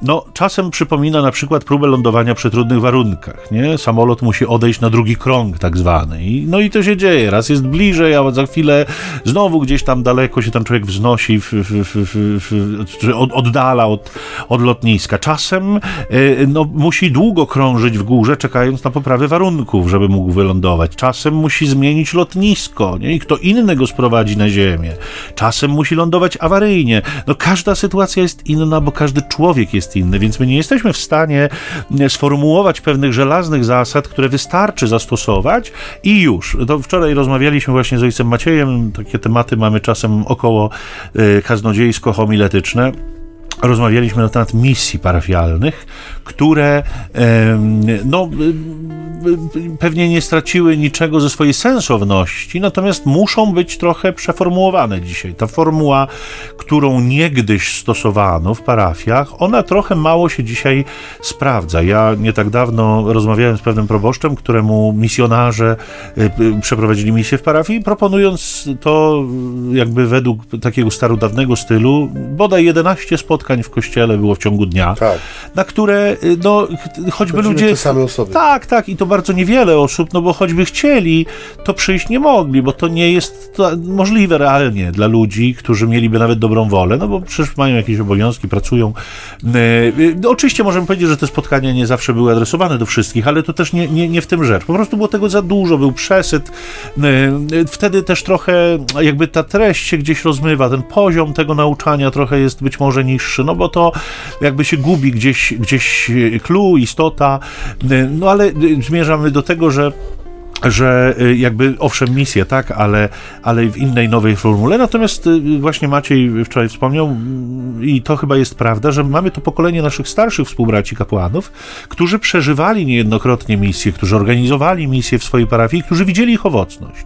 no, czasem przypomina na przykład próbę lądowania lądowania przy trudnych warunkach, nie? Samolot musi odejść na drugi krąg tak zwany. I, no i to się dzieje. Raz jest bliżej, a za chwilę znowu gdzieś tam daleko się ten człowiek wznosi, w, od, oddala od, od lotniska. Czasem y, no, musi długo krążyć w górze, czekając na poprawę warunków, żeby mógł wylądować. Czasem musi zmienić lotnisko, nie? I kto inny go sprowadzi na ziemię. Czasem musi lądować awaryjnie. No każda sytuacja jest inna, bo każdy człowiek jest inny, więc my nie jesteśmy w stanie sformułować pewnych żelaznych zasad, które wystarczy zastosować. I już. To wczoraj rozmawialiśmy właśnie z ojcem Maciejem, takie tematy mamy czasem około y, kaznodziejsko-homiletyczne. Rozmawialiśmy na temat misji parafialnych, które no, pewnie nie straciły niczego ze swojej sensowności, natomiast muszą być trochę przeformułowane dzisiaj. Ta formuła, którą niegdyś stosowano w parafiach, ona trochę mało się dzisiaj sprawdza. Ja nie tak dawno rozmawiałem z pewnym proboszczem, któremu misjonarze y, przeprowadzili misję w parafii, proponując to jakby według takiego starodawnego stylu, bodaj 11 spotkań w kościele było w ciągu dnia, tak. na które y, no, choćby Chodzimy ludzie... te same osoby. Tak, tak i to bardzo niewiele osób, no bo choćby chcieli, to przyjść nie mogli, bo to nie jest to możliwe realnie dla ludzi, którzy mieliby nawet dobrą wolę, no bo przecież mają jakieś obowiązki, pracują. Y, no, oczywiście możemy powiedzieć, że te spotkania nie zawsze były adresowane do wszystkich, ale to też nie, nie, nie w tym rzecz. Po prostu było tego za dużo, był przesyt. Y, wtedy też trochę jakby ta treść się gdzieś rozmywa, ten poziom tego nauczania trochę jest być może niższy, no bo to jakby się gubi gdzieś, gdzieś clue, istota, no ale zmierzamy do tego, że że jakby owszem misję, tak, ale, ale w innej nowej formule. Natomiast właśnie Maciej wczoraj wspomniał mm, i to chyba jest prawda, że mamy to pokolenie naszych starszych współbraci kapłanów, którzy przeżywali niejednokrotnie misję, którzy organizowali misję w swojej parafii, którzy widzieli ich owocność.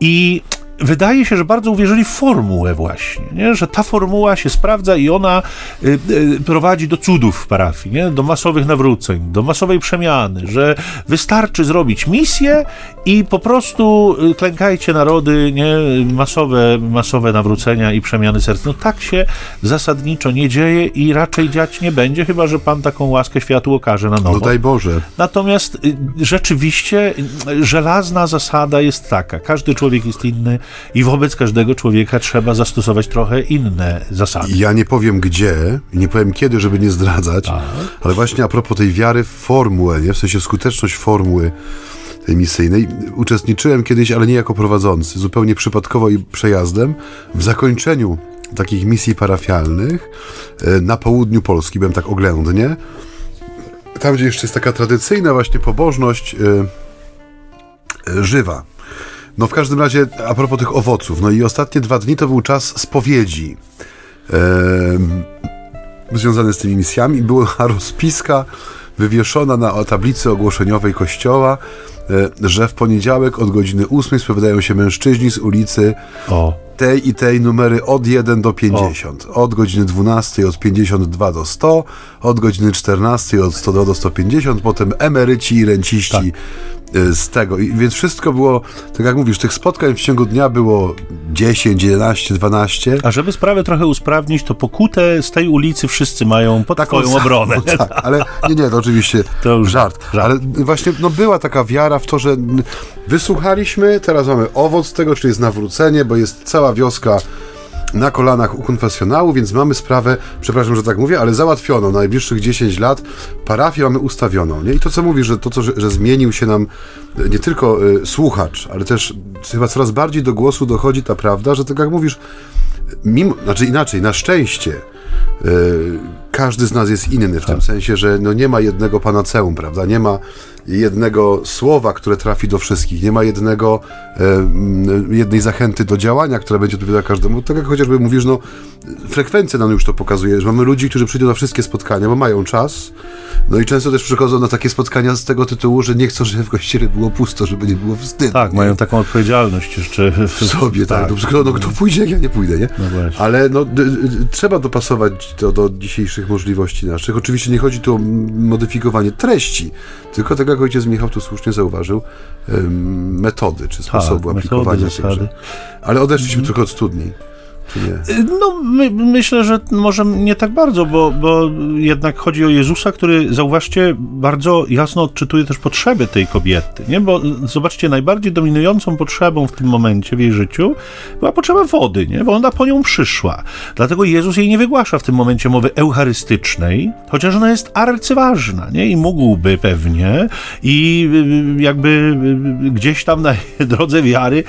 I wydaje się, że bardzo uwierzyli w formułę właśnie, nie? że ta formuła się sprawdza i ona y, y, prowadzi do cudów w parafii, nie? do masowych nawróceń, do masowej przemiany, że wystarczy zrobić misję i po prostu y, klękajcie narody, nie? Masowe, masowe nawrócenia i przemiany serc. No tak się zasadniczo nie dzieje i raczej dziać nie będzie, chyba że Pan taką łaskę światu okaże na nowo. No daj Boże. Natomiast y, rzeczywiście y, żelazna zasada jest taka, każdy człowiek jest inny, i wobec każdego człowieka trzeba zastosować trochę inne zasady. Ja nie powiem gdzie, nie powiem kiedy, żeby nie zdradzać, tak. ale właśnie a propos tej wiary w formułę, nie? w sensie skuteczność formuły tej misyjnej, uczestniczyłem kiedyś, ale nie jako prowadzący, zupełnie przypadkowo i przejazdem, w zakończeniu takich misji parafialnych e, na południu Polski, byłem tak oględnie, tam gdzie jeszcze jest taka tradycyjna właśnie pobożność yy, żywa no w każdym razie, a propos tych owoców, no i ostatnie dwa dni to był czas spowiedzi związany z tymi misjami. Była rozpiska wywieszona na tablicy ogłoszeniowej kościoła, e, że w poniedziałek od godziny 8 spowiadają się mężczyźni z ulicy o. tej i tej numery od 1 do 50. O. Od godziny 12 od 52 do 100, od godziny 14 od 102 do 150, potem emeryci i renciści tak z tego. I więc wszystko było, tak jak mówisz, tych spotkań w ciągu dnia było 10, 11, 12. A żeby sprawę trochę usprawnić, to pokutę z tej ulicy wszyscy mają pod Taką twoją obronę. Tak, ale nie, nie, to oczywiście to już żart. żart. Ale właśnie no, była taka wiara w to, że wysłuchaliśmy, teraz mamy owoc tego, czyli jest nawrócenie, bo jest cała wioska na kolanach u konfesjonału, więc mamy sprawę, przepraszam, że tak mówię, ale załatwioną. Na najbliższych 10 lat parafię mamy ustawioną. Nie? I to, co mówi, że to, co, że, że zmienił się nam e, nie tylko y, słuchacz, ale też chyba coraz bardziej do głosu dochodzi ta prawda, że tak jak mówisz, mimo, znaczy inaczej, na szczęście y, każdy z nas jest inny, w tak. tym sensie, że no nie ma jednego panaceum, prawda? Nie ma jednego słowa, które trafi do wszystkich, nie ma jednego, e, jednej zachęty do działania, która będzie odpowiadała każdemu. Tak jak chociażby mówisz, no frekwencja nam już to pokazuje, że mamy ludzi, którzy przyjdą na wszystkie spotkania, bo mają czas, no i często też przychodzą na takie spotkania z tego tytułu, że nie chcą, żeby w kościele było pusto, żeby nie było wstydu. Tak, mają taką odpowiedzialność jeszcze w, w sobie, tak. tak. No, no, kto pójdzie, jak ja nie pójdę, nie? No Ale no, trzeba dopasować to do dzisiejszych możliwości naszych. Oczywiście nie chodzi tu o modyfikowanie treści, tylko tak jak ojciec Michał tu słusznie zauważył, metody czy sposobu tak, aplikowania metody, Ale odeszliśmy trochę od studni. No, my, myślę, że może nie tak bardzo, bo, bo jednak chodzi o Jezusa, który, zauważcie, bardzo jasno odczytuje też potrzeby tej kobiety, nie? Bo zobaczcie, najbardziej dominującą potrzebą w tym momencie w jej życiu była potrzeba wody, nie? Bo ona po nią przyszła. Dlatego Jezus jej nie wygłasza w tym momencie mowy eucharystycznej, chociaż ona jest arcyważna, nie? I mógłby pewnie i y, jakby y, gdzieś tam na drodze wiary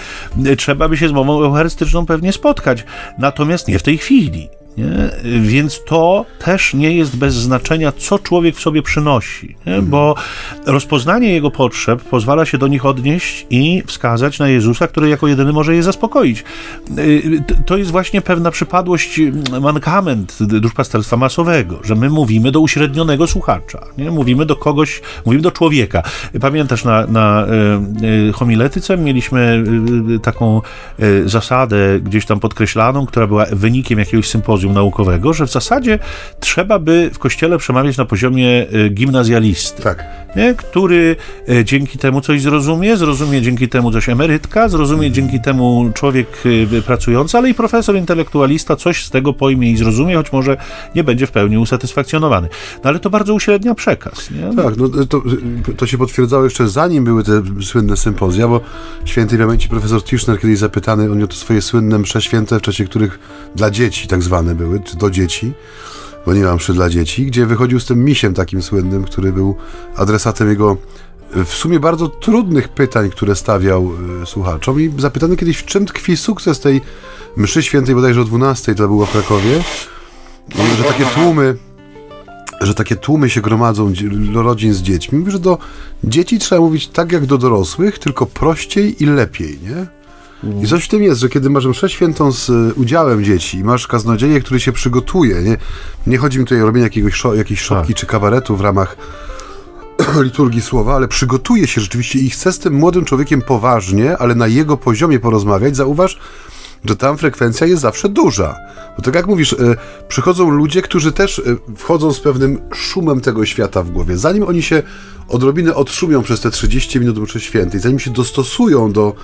trzeba by się z mową eucharystyczną pewnie spotkać. Natomiast nie w tej chwili. Nie? Więc to też nie jest bez znaczenia, co człowiek w sobie przynosi, nie? bo rozpoznanie jego potrzeb pozwala się do nich odnieść i wskazać na Jezusa, który jako jedyny może je zaspokoić. Y, to jest właśnie pewna przypadłość, mankament duszpasterstwa masowego, że my mówimy do uśrednionego słuchacza, nie? mówimy do kogoś, mówimy do człowieka. Pamiętasz, na, na y, y, homiletyce mieliśmy taką zasadę gdzieś tam podkreślaną, która była wynikiem jakiegoś sympozjum naukowego, że w zasadzie trzeba by w kościele przemawiać na poziomie e, gimnazjalisty. Tak. Nie? Który e, dzięki temu coś zrozumie, zrozumie dzięki temu coś emerytka, zrozumie dzięki temu człowiek e, pracujący, ale i profesor intelektualista coś z tego pojmie i zrozumie, choć może nie będzie w pełni usatysfakcjonowany. No ale to bardzo uśrednia przekaz. Nie? Tak, no, to, to się potwierdzało jeszcze zanim były te słynne sympozja, bo świętej pamięci profesor Tischner kiedyś zapytany, on miał to swoje słynne msze święte, w czasie których dla dzieci tak zwane były, czy do dzieci, bo nie mam mszy dla dzieci, gdzie wychodził z tym misiem takim słynnym, który był adresatem jego e, w sumie bardzo trudnych pytań, które stawiał y, słuchaczom i zapytany kiedyś, w czym tkwi sukces tej mszy świętej bodajże o 12, to było w Krakowie, że takie tłumy że takie tłumy się gromadzą rodzin z dziećmi. Mówi, że do dzieci trzeba mówić tak jak do dorosłych, tylko prościej i lepiej, nie? I coś w tym jest, że kiedy masz mszę świętą z y, udziałem dzieci i masz kaznodzieję, który się przygotuje, nie, nie chodzi mi tutaj o robienie jakiegoś, jakiejś szopki tak. czy kabaretu w ramach liturgii słowa, ale przygotuje się rzeczywiście i chce z tym młodym człowiekiem poważnie, ale na jego poziomie porozmawiać, zauważ, że tam frekwencja jest zawsze duża. Bo tak jak mówisz, y, przychodzą ludzie, którzy też y, wchodzą z pewnym szumem tego świata w głowie. Zanim oni się odrobinę odszumią przez te 30 minut mszy świętej, zanim się dostosują do,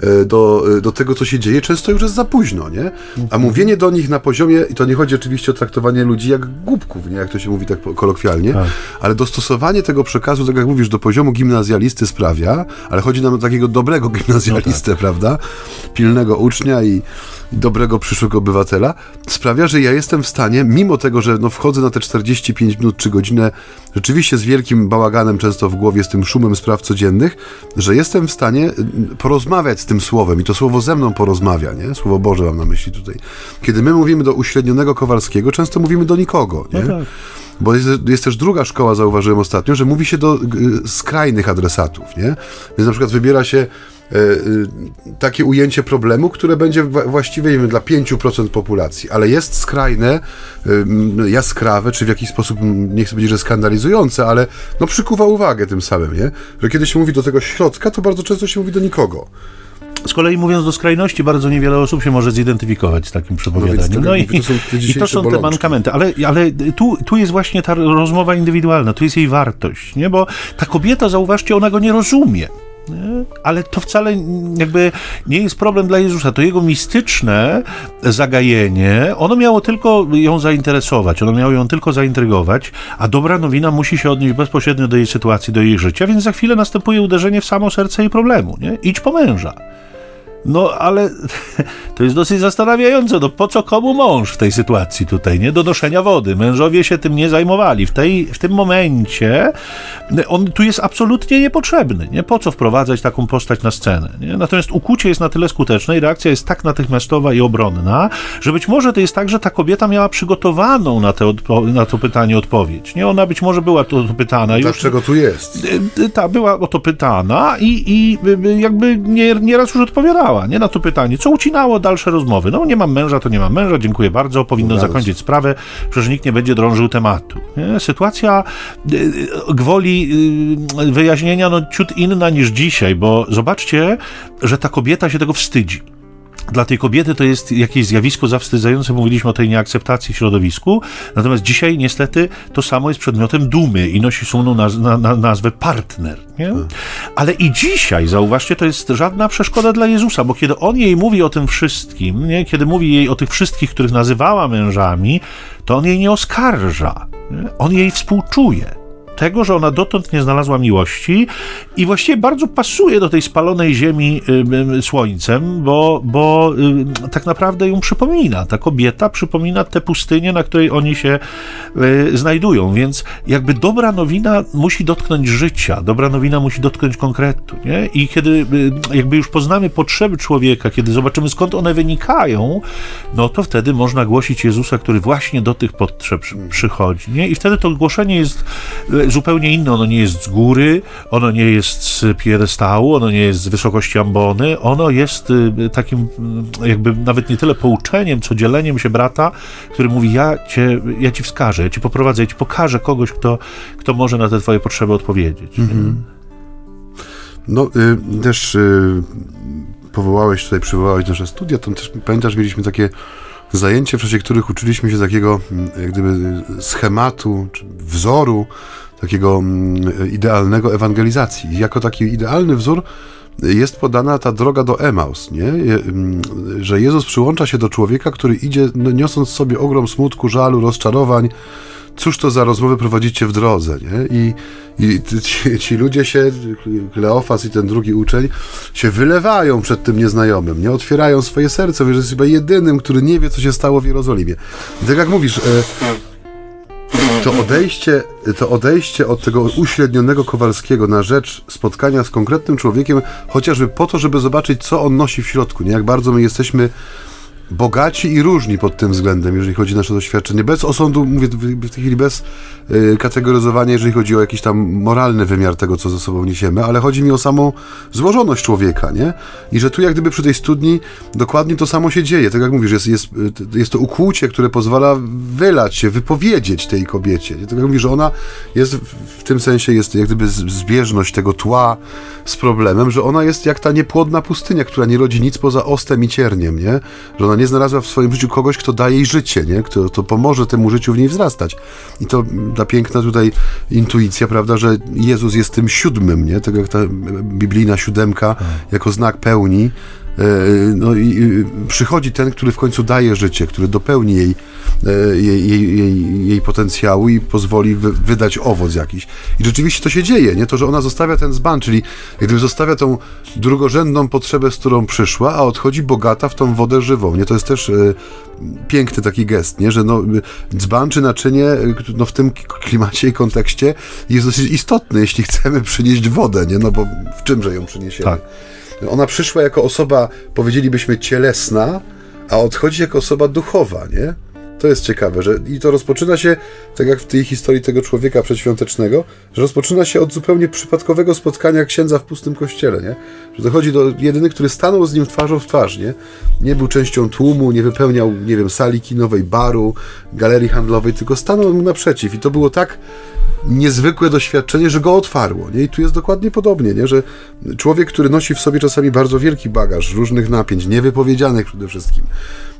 e, do, do tego, co się dzieje, często już jest za późno, nie? A mówienie do nich na poziomie, i to nie chodzi oczywiście o traktowanie ludzi jak głupków, nie? Jak to się mówi tak kolokwialnie, tak. ale dostosowanie tego przekazu, tak jak mówisz, do poziomu gimnazjalisty sprawia, ale chodzi nam o takiego dobrego gimnazjalistę, no tak. prawda? Pilnego ucznia i, dobrego przyszłego obywatela, sprawia, że ja jestem w stanie, mimo tego, że no wchodzę na te 45 minut czy godzinę rzeczywiście z wielkim bałaganem często w głowie, z tym szumem spraw codziennych, że jestem w stanie porozmawiać z tym słowem i to słowo ze mną porozmawia, nie? Słowo Boże mam na myśli tutaj. Kiedy my mówimy do uśrednionego Kowalskiego, często mówimy do nikogo, nie? No tak. Bo jest, jest, też druga szkoła, zauważyłem ostatnio, że mówi się do y, skrajnych adresatów, nie? Więc na przykład wybiera się takie ujęcie problemu, które będzie właściwie wiem, dla 5% populacji, ale jest skrajne, e, jaskrawe, czy w jakiś sposób, nie chcę powiedzieć, że skandalizujące, ale no przykuwa uwagę tym samym, nie? Że kiedy się mówi do tego środka, to bardzo często się mówi do nikogo. Z kolei mówiąc do skrajności, bardzo niewiele osób się może zidentyfikować z takim przepowiadaniem. No, no i, to są te, i to są te mankamenty. Ale, ale tu, tu jest właśnie ta rozmowa indywidualna, tu jest jej wartość, nie? Bo ta kobieta, zauważcie, ona go nie rozumie. Ale to wcale jakby nie jest problem dla Jezusa. To jego mistyczne zagajenie, ono miało tylko ją zainteresować, ono miało ją tylko zaintrygować, a dobra nowina musi się odnieść bezpośrednio do jej sytuacji, do jej życia, więc za chwilę następuje uderzenie w samo serce jej problemu. Nie? Idź po męża. No, ale to jest dosyć zastanawiające. No, po co komu mąż w tej sytuacji tutaj, nie? Do noszenia wody. Mężowie się tym nie zajmowali. W, tej, w tym momencie on tu jest absolutnie niepotrzebny, nie? Po co wprowadzać taką postać na scenę, nie? Natomiast ukucie jest na tyle skuteczne i reakcja jest tak natychmiastowa i obronna, że być może to jest tak, że ta kobieta miała przygotowaną na, te na to pytanie odpowiedź, nie? Ona być może była to, pytana już. Dlaczego tu jest? Ta, była o to pytana i, i jakby nie, nieraz już odpowiadała nie, na to pytanie. Co ucinało dalsze rozmowy? No, nie mam męża, to nie mam męża, dziękuję bardzo, powinno zakończyć sprawę, przecież nikt nie będzie drążył tematu. Nie? Sytuacja y, gwoli y, wyjaśnienia no, ciut inna niż dzisiaj, bo zobaczcie, że ta kobieta się tego wstydzi dla tej kobiety to jest jakieś zjawisko zawstydzające, mówiliśmy o tej nieakceptacji w środowisku, natomiast dzisiaj niestety to samo jest przedmiotem dumy i nosi sumną naz na, na, nazwę partner. Nie? Hmm. Ale i dzisiaj, zauważcie, to jest żadna przeszkoda dla Jezusa, bo kiedy On jej mówi o tym wszystkim, nie? kiedy mówi jej o tych wszystkich, których nazywała mężami, to On jej nie oskarża, nie? On jej współczuje tego, że ona dotąd nie znalazła miłości i właściwie bardzo pasuje do tej spalonej ziemi y, y, słońcem, bo, bo y, tak naprawdę ją przypomina. Ta kobieta przypomina tę pustynię, na której oni się y, znajdują, więc jakby dobra nowina musi dotknąć życia, dobra nowina musi dotknąć konkretu, nie? I kiedy y, jakby już poznamy potrzeby człowieka, kiedy zobaczymy skąd one wynikają, no to wtedy można głosić Jezusa, który właśnie do tych potrzeb przychodzi, nie? I wtedy to głoszenie jest y, zupełnie inne. Ono nie jest z góry, ono nie jest z piedestału, ono nie jest z wysokości ambony, ono jest y, takim y, jakby nawet nie tyle pouczeniem, co dzieleniem się brata, który mówi, ja, cię, ja ci wskażę, ja ci poprowadzę, ja ci pokażę kogoś, kto, kto może na te twoje potrzeby odpowiedzieć. Mhm. No, y, też y, powołałeś tutaj, przywołałeś nasze studia, tam też pamiętasz, mieliśmy takie zajęcie, w czasie których uczyliśmy się takiego mm, jak gdyby schematu, czy wzoru takiego mm, idealnego ewangelizacji. Jako taki idealny wzór jest podana ta droga do Emaus, nie? Mm, że Jezus przyłącza się do człowieka, który idzie no, niosąc sobie ogrom smutku, żalu, rozczarowań. Cóż to za rozmowy prowadzicie w drodze, nie? I, i ci, ci, ludzie się, Kleofas i ten drugi uczeń, się wylewają przed tym nieznajomym, nie otwierają swoje serce, że jest chyba jedynym, który nie wie, co się stało w Jerozolimie. Tak jak mówisz, e, to odejście, to odejście od tego uśrednionego Kowalskiego na rzecz spotkania z konkretnym człowiekiem, chociażby po to, żeby zobaczyć, co on nosi w środku, nie? Jak bardzo my jesteśmy bogaci i różni pod tym względem, jeżeli chodzi o nasze doświadczenie. Bez osądu, mówię w tej chwili bez y, kategoryzowania, jeżeli chodzi o jakiś tam moralny wymiar tego, co ze sobą niesiemy, ale chodzi mi o samą złożoność człowieka, nie? I że tu jak gdyby przy tej studni dokładnie to samo się dzieje. Tak jak mówisz, jest, jest, jest to ukłucie, które pozwala wylać się, wypowiedzieć tej kobiecie. Nie? Tak jak mówisz, że ona jest w tym sensie, jest jak gdyby zbieżność tego tła z problemem, że ona jest jak ta niepłodna pustynia, która nie rodzi nic poza ostem i cierniem, nie? Że ona nie znalazła w swoim życiu kogoś, kto daje jej życie, nie? Kto to pomoże temu życiu w niej wzrastać. I to ta piękna tutaj intuicja, prawda, że Jezus jest tym siódmym, nie? Tak jak ta biblijna siódemka tak. jako znak pełni, no i przychodzi ten, który w końcu daje życie, który dopełni jej, e, jej, jej, jej, jej potencjału i pozwoli wy, wydać owoc jakiś. I rzeczywiście to się dzieje, nie? To, że ona zostawia ten zban, czyli gdyby zostawia tą drugorzędną potrzebę, z którą przyszła, a odchodzi bogata w tą wodę żywą, nie? To jest też e, piękny taki gest, nie? Że no, dzban czy naczynie no, w tym klimacie i kontekście jest dosyć istotny, jeśli chcemy przynieść wodę, nie? No bo w czymże ją przyniesiemy? Tak. Ona przyszła jako osoba, powiedzielibyśmy, cielesna, a odchodzi jako osoba duchowa, nie? To jest ciekawe, że i to rozpoczyna się, tak jak w tej historii tego człowieka przedświątecznego, że rozpoczyna się od zupełnie przypadkowego spotkania księdza w pustym kościele, nie? Że dochodzi do jedyny, który stanął z nim twarzą w twarz, nie? Nie był częścią tłumu, nie wypełniał, nie wiem, sali kinowej, baru, galerii handlowej, tylko stanął mu naprzeciw i to było tak niezwykłe doświadczenie, że go otwarło. Nie? I tu jest dokładnie podobnie, nie? że człowiek, który nosi w sobie czasami bardzo wielki bagaż różnych napięć, niewypowiedzianych przede wszystkim,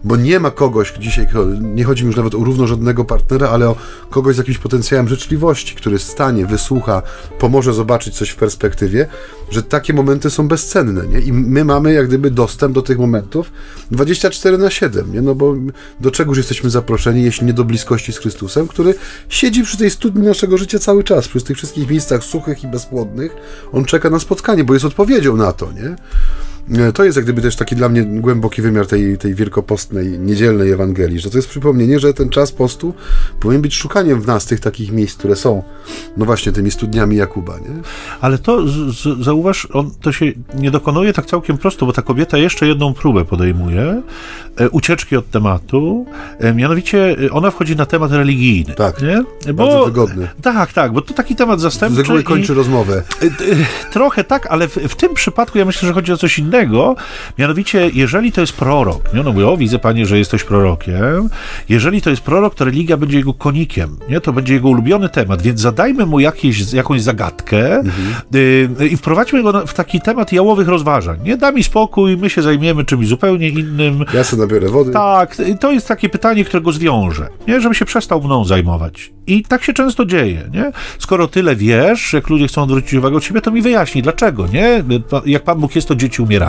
bo nie ma kogoś dzisiaj, nie chodzi mi już nawet o równorzędnego partnera, ale o kogoś z jakimś potencjałem życzliwości, który stanie, wysłucha, pomoże zobaczyć coś w perspektywie, że takie momenty są bezcenne, nie? I my mamy jak gdyby dostęp do tych momentów 24 na 7, nie? No bo do czegoż jesteśmy zaproszeni, jeśli nie do bliskości z Chrystusem, który siedzi przy tej studni naszego życia cały czas, przy tych wszystkich miejscach suchych i bezpłodnych, on czeka na spotkanie, bo jest odpowiedzią na to, nie? E, to jest jak gdyby też taki dla mnie głęboki wymiar tej, tej wielkopostnej, niedzielnej Ewangelii, że to jest przypomnienie, że ten czas postu powinien być szukaniem w nas tych takich miejsc, które są, no właśnie, tymi studniami Jakuba, nie? Ale to, z, z, zauważ, on to się nie dokonuje tak całkiem prosto, bo ta kobieta jeszcze jedną próbę podejmuje, e, ucieczki od tematu, e, mianowicie e, ona wchodzi na temat religijny. Tak, nie? Bo, bardzo wygodny. Tak, tak, bo to taki temat zastępczy. Z reguły kończy i, rozmowę. E, e, trochę tak, ale w, w tym przypadku ja myślę, że chodzi o coś innego, innego, mianowicie, jeżeli to jest prorok, nie? no mówię, o, widzę panie, że jesteś prorokiem, jeżeli to jest prorok, to religia będzie jego konikiem, nie? to będzie jego ulubiony temat, więc zadajmy mu jakieś, jakąś zagadkę mhm. y, i wprowadźmy go w taki temat jałowych rozważań, nie? Da mi spokój, my się zajmiemy czymś zupełnie innym. Ja sobie nabiorę wody. Tak, to jest takie pytanie, które go zwiąże, nie? Żeby się przestał mną zajmować. I tak się często dzieje, nie? Skoro tyle wiesz, jak ludzie chcą odwrócić uwagę od ciebie, to mi wyjaśnij, dlaczego, nie? Jak Pan Bóg jest, to dzieci umierają.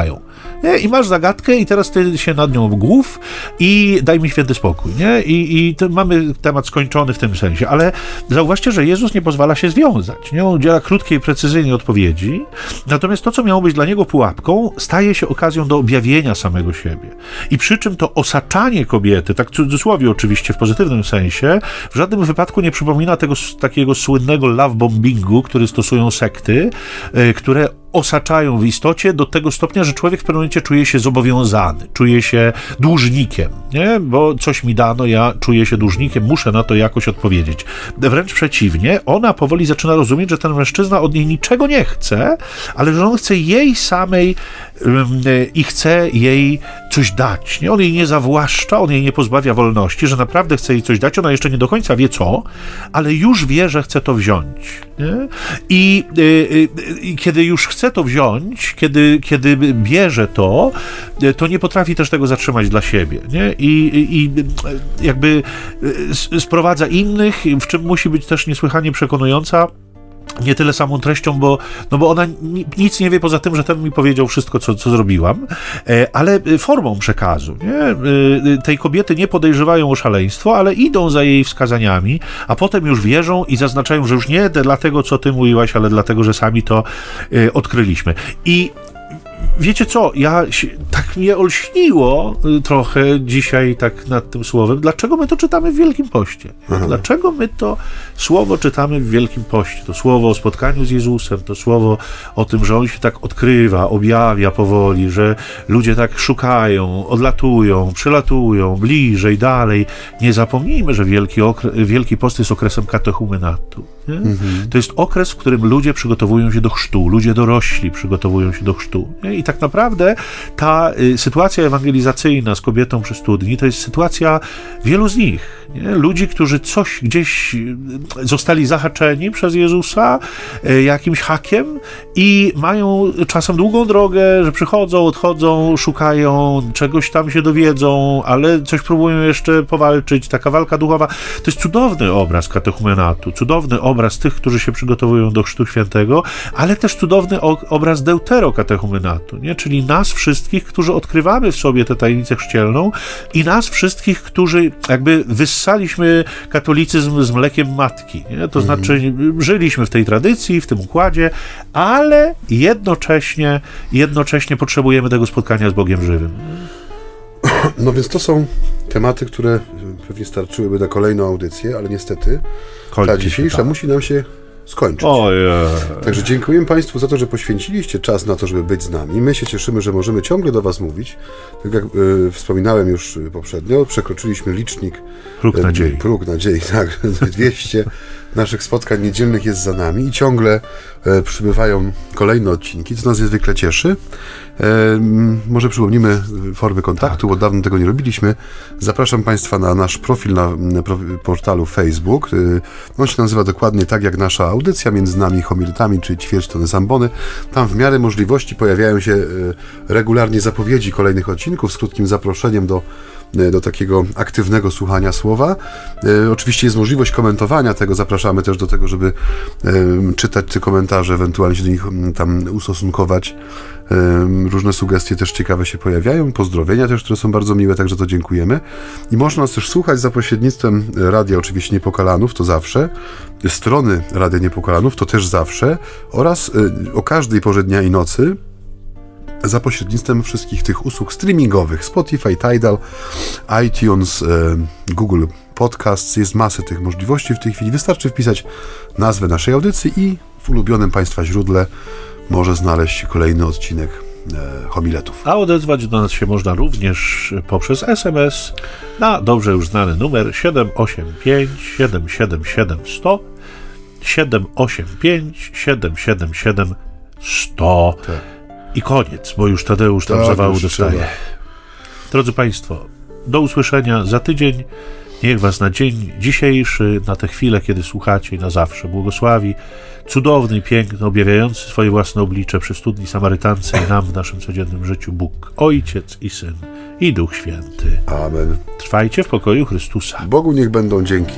Nie? I masz zagadkę i teraz ty się nad nią głów i daj mi święty spokój, nie? I, i mamy temat skończony w tym sensie, ale zauważcie, że Jezus nie pozwala się związać, nie? On udziela krótkiej, precyzyjnej odpowiedzi, natomiast to, co miało być dla niego pułapką, staje się okazją do objawienia samego siebie. I przy czym to osaczanie kobiety, tak w cudzysłowie oczywiście, w pozytywnym sensie, w żadnym wypadku nie przypomina tego takiego słynnego love bombingu, który stosują sekty, e, które osaczają w istocie do tego stopnia, że człowiek w pewnym momencie czuje się zobowiązany, czuje się dłużnikiem, nie? bo coś mi dano, ja czuję się dłużnikiem, muszę na to jakoś odpowiedzieć. Wręcz przeciwnie, ona powoli zaczyna rozumieć, że ten mężczyzna od niej niczego nie chce, ale że on chce jej samej i chce jej coś dać. Nie? On jej nie zawłaszcza, on jej nie pozbawia wolności, że naprawdę chce jej coś dać, ona jeszcze nie do końca wie co, ale już wie, że chce to wziąć. Nie? I, y, y, y, kiedy już chce to wziąć, kiedy, kiedy bierze to, y, to nie potrafi też tego zatrzymać dla siebie. Nie? I, i jakby y, sprowadza innych, w czym musi być też niesłychanie przekonująca nie tyle samą treścią, bo, no bo ona nic nie wie poza tym, że ten mi powiedział wszystko, co, co zrobiłam, e, ale formą przekazu. Nie? E, tej kobiety nie podejrzewają o szaleństwo, ale idą za jej wskazaniami, a potem już wierzą i zaznaczają, że już nie dlatego, co ty mówiłaś, ale dlatego, że sami to e, odkryliśmy. I wiecie co, ja tak mnie olśniło y, trochę dzisiaj tak nad tym słowem, dlaczego my to czytamy w Wielkim Poście? Aha. Dlaczego my to słowo czytamy w Wielkim Poście? To słowo o spotkaniu z Jezusem, to słowo o tym, że On się tak odkrywa, objawia powoli, że ludzie tak szukają, odlatują, przylatują, bliżej, dalej. Nie zapomnijmy, że Wielki, Wielki Post jest okresem katechumenatu. Mhm. To jest okres, w którym ludzie przygotowują się do chrztu, ludzie dorośli przygotowują się do chrztu. Nie? I tak naprawdę ta y, sytuacja ewangelizacyjna z kobietą przy studni to jest sytuacja wielu z nich. Ludzi, którzy coś gdzieś y, zostali zahaczeni przez Jezusa y, jakimś hakiem i mają czasem długą drogę, że przychodzą, odchodzą, szukają, czegoś tam się dowiedzą, ale coś próbują jeszcze powalczyć. Taka walka duchowa to jest cudowny obraz katechumenatu, cudowny obraz tych, którzy się przygotowują do Chrztu Świętego, ale też cudowny obraz deuterokatechumenatu, nie? czyli nas wszystkich, którzy odkrywamy w sobie tę tajemnicę chrzcielną i nas wszystkich, którzy jakby wyssaliśmy katolicyzm z mlekiem matki. Nie? To mhm. znaczy żyliśmy w tej tradycji, w tym układzie, ale jednocześnie, jednocześnie potrzebujemy tego spotkania z Bogiem żywym. No więc to są tematy, które pewnie starczyłyby na kolejną audycję, ale niestety Kończy ta dzisiejsza tak. musi nam się skończyć. Także dziękuję Państwu za to, że poświęciliście czas na to, żeby być z nami. My się cieszymy, że możemy ciągle do Was mówić. Tak jak y, wspominałem już poprzednio, przekroczyliśmy licznik. Próg nadziei. Próg nadziei, tak. 200 naszych spotkań niedzielnych jest za nami i ciągle przybywają kolejne odcinki, co nas niezwykle cieszy. E, może przypomnimy formy kontaktu, tak. bo dawno tego nie robiliśmy. Zapraszam Państwa na nasz profil na, portalu Facebook. E, on się nazywa dokładnie tak jak nasza audycja, między nami homiletami, czy ćwierć tony zambony. Tam w miarę możliwości pojawiają się regularnie zapowiedzi kolejnych odcinków z krótkim zaproszeniem do E, do takiego aktywnego słuchania słowa. E, oczywiście jest możliwość komentowania tego, zapraszamy też do tego, żeby e, czytać te komentarze, ewentualnie się do nich tam ustosunkować. Różne sugestie też ciekawe się pojawiają, pozdrowienia też, które są bardzo miłe, także to dziękujemy. I można nas też słuchać za pośrednictwem radia, oczywiście Niepokalanów, to zawsze, strony Radia Niepokalanów, to też zawsze, oraz o każdej porze dnia i nocy za pośrednictwem wszystkich tych usług streamingowych Spotify, Tidal, iTunes, e, Google Podcasts. Jest masę tych możliwości w tej chwili. Wystarczy wpisać nazwę naszej audycji i w ulubionym Państwa źródle może znaleźć się kolejny odcinek e, homiletów. A odezwać do nas się można również poprzez SMS na dobrze już znany numer 785 777 100 785 777 100. Tak. I koniec, bo już Tadeusz tam tak, zawału dostaje. Trzeba. Drodzy Państwo, do usłyszenia za tydzień. Niech Was na dzień dzisiejszy, na tę chwilę, kiedy słuchacie na zawsze błogosławi. Cudowny, piękny, objawiający swoje własne oblicze przy studni Samarytance i nam w naszym codziennym życiu Bóg, Ojciec i Syn i Duch Święty. Amen. Trwajcie w pokoju Chrystusa. Bogu niech będą dzięki.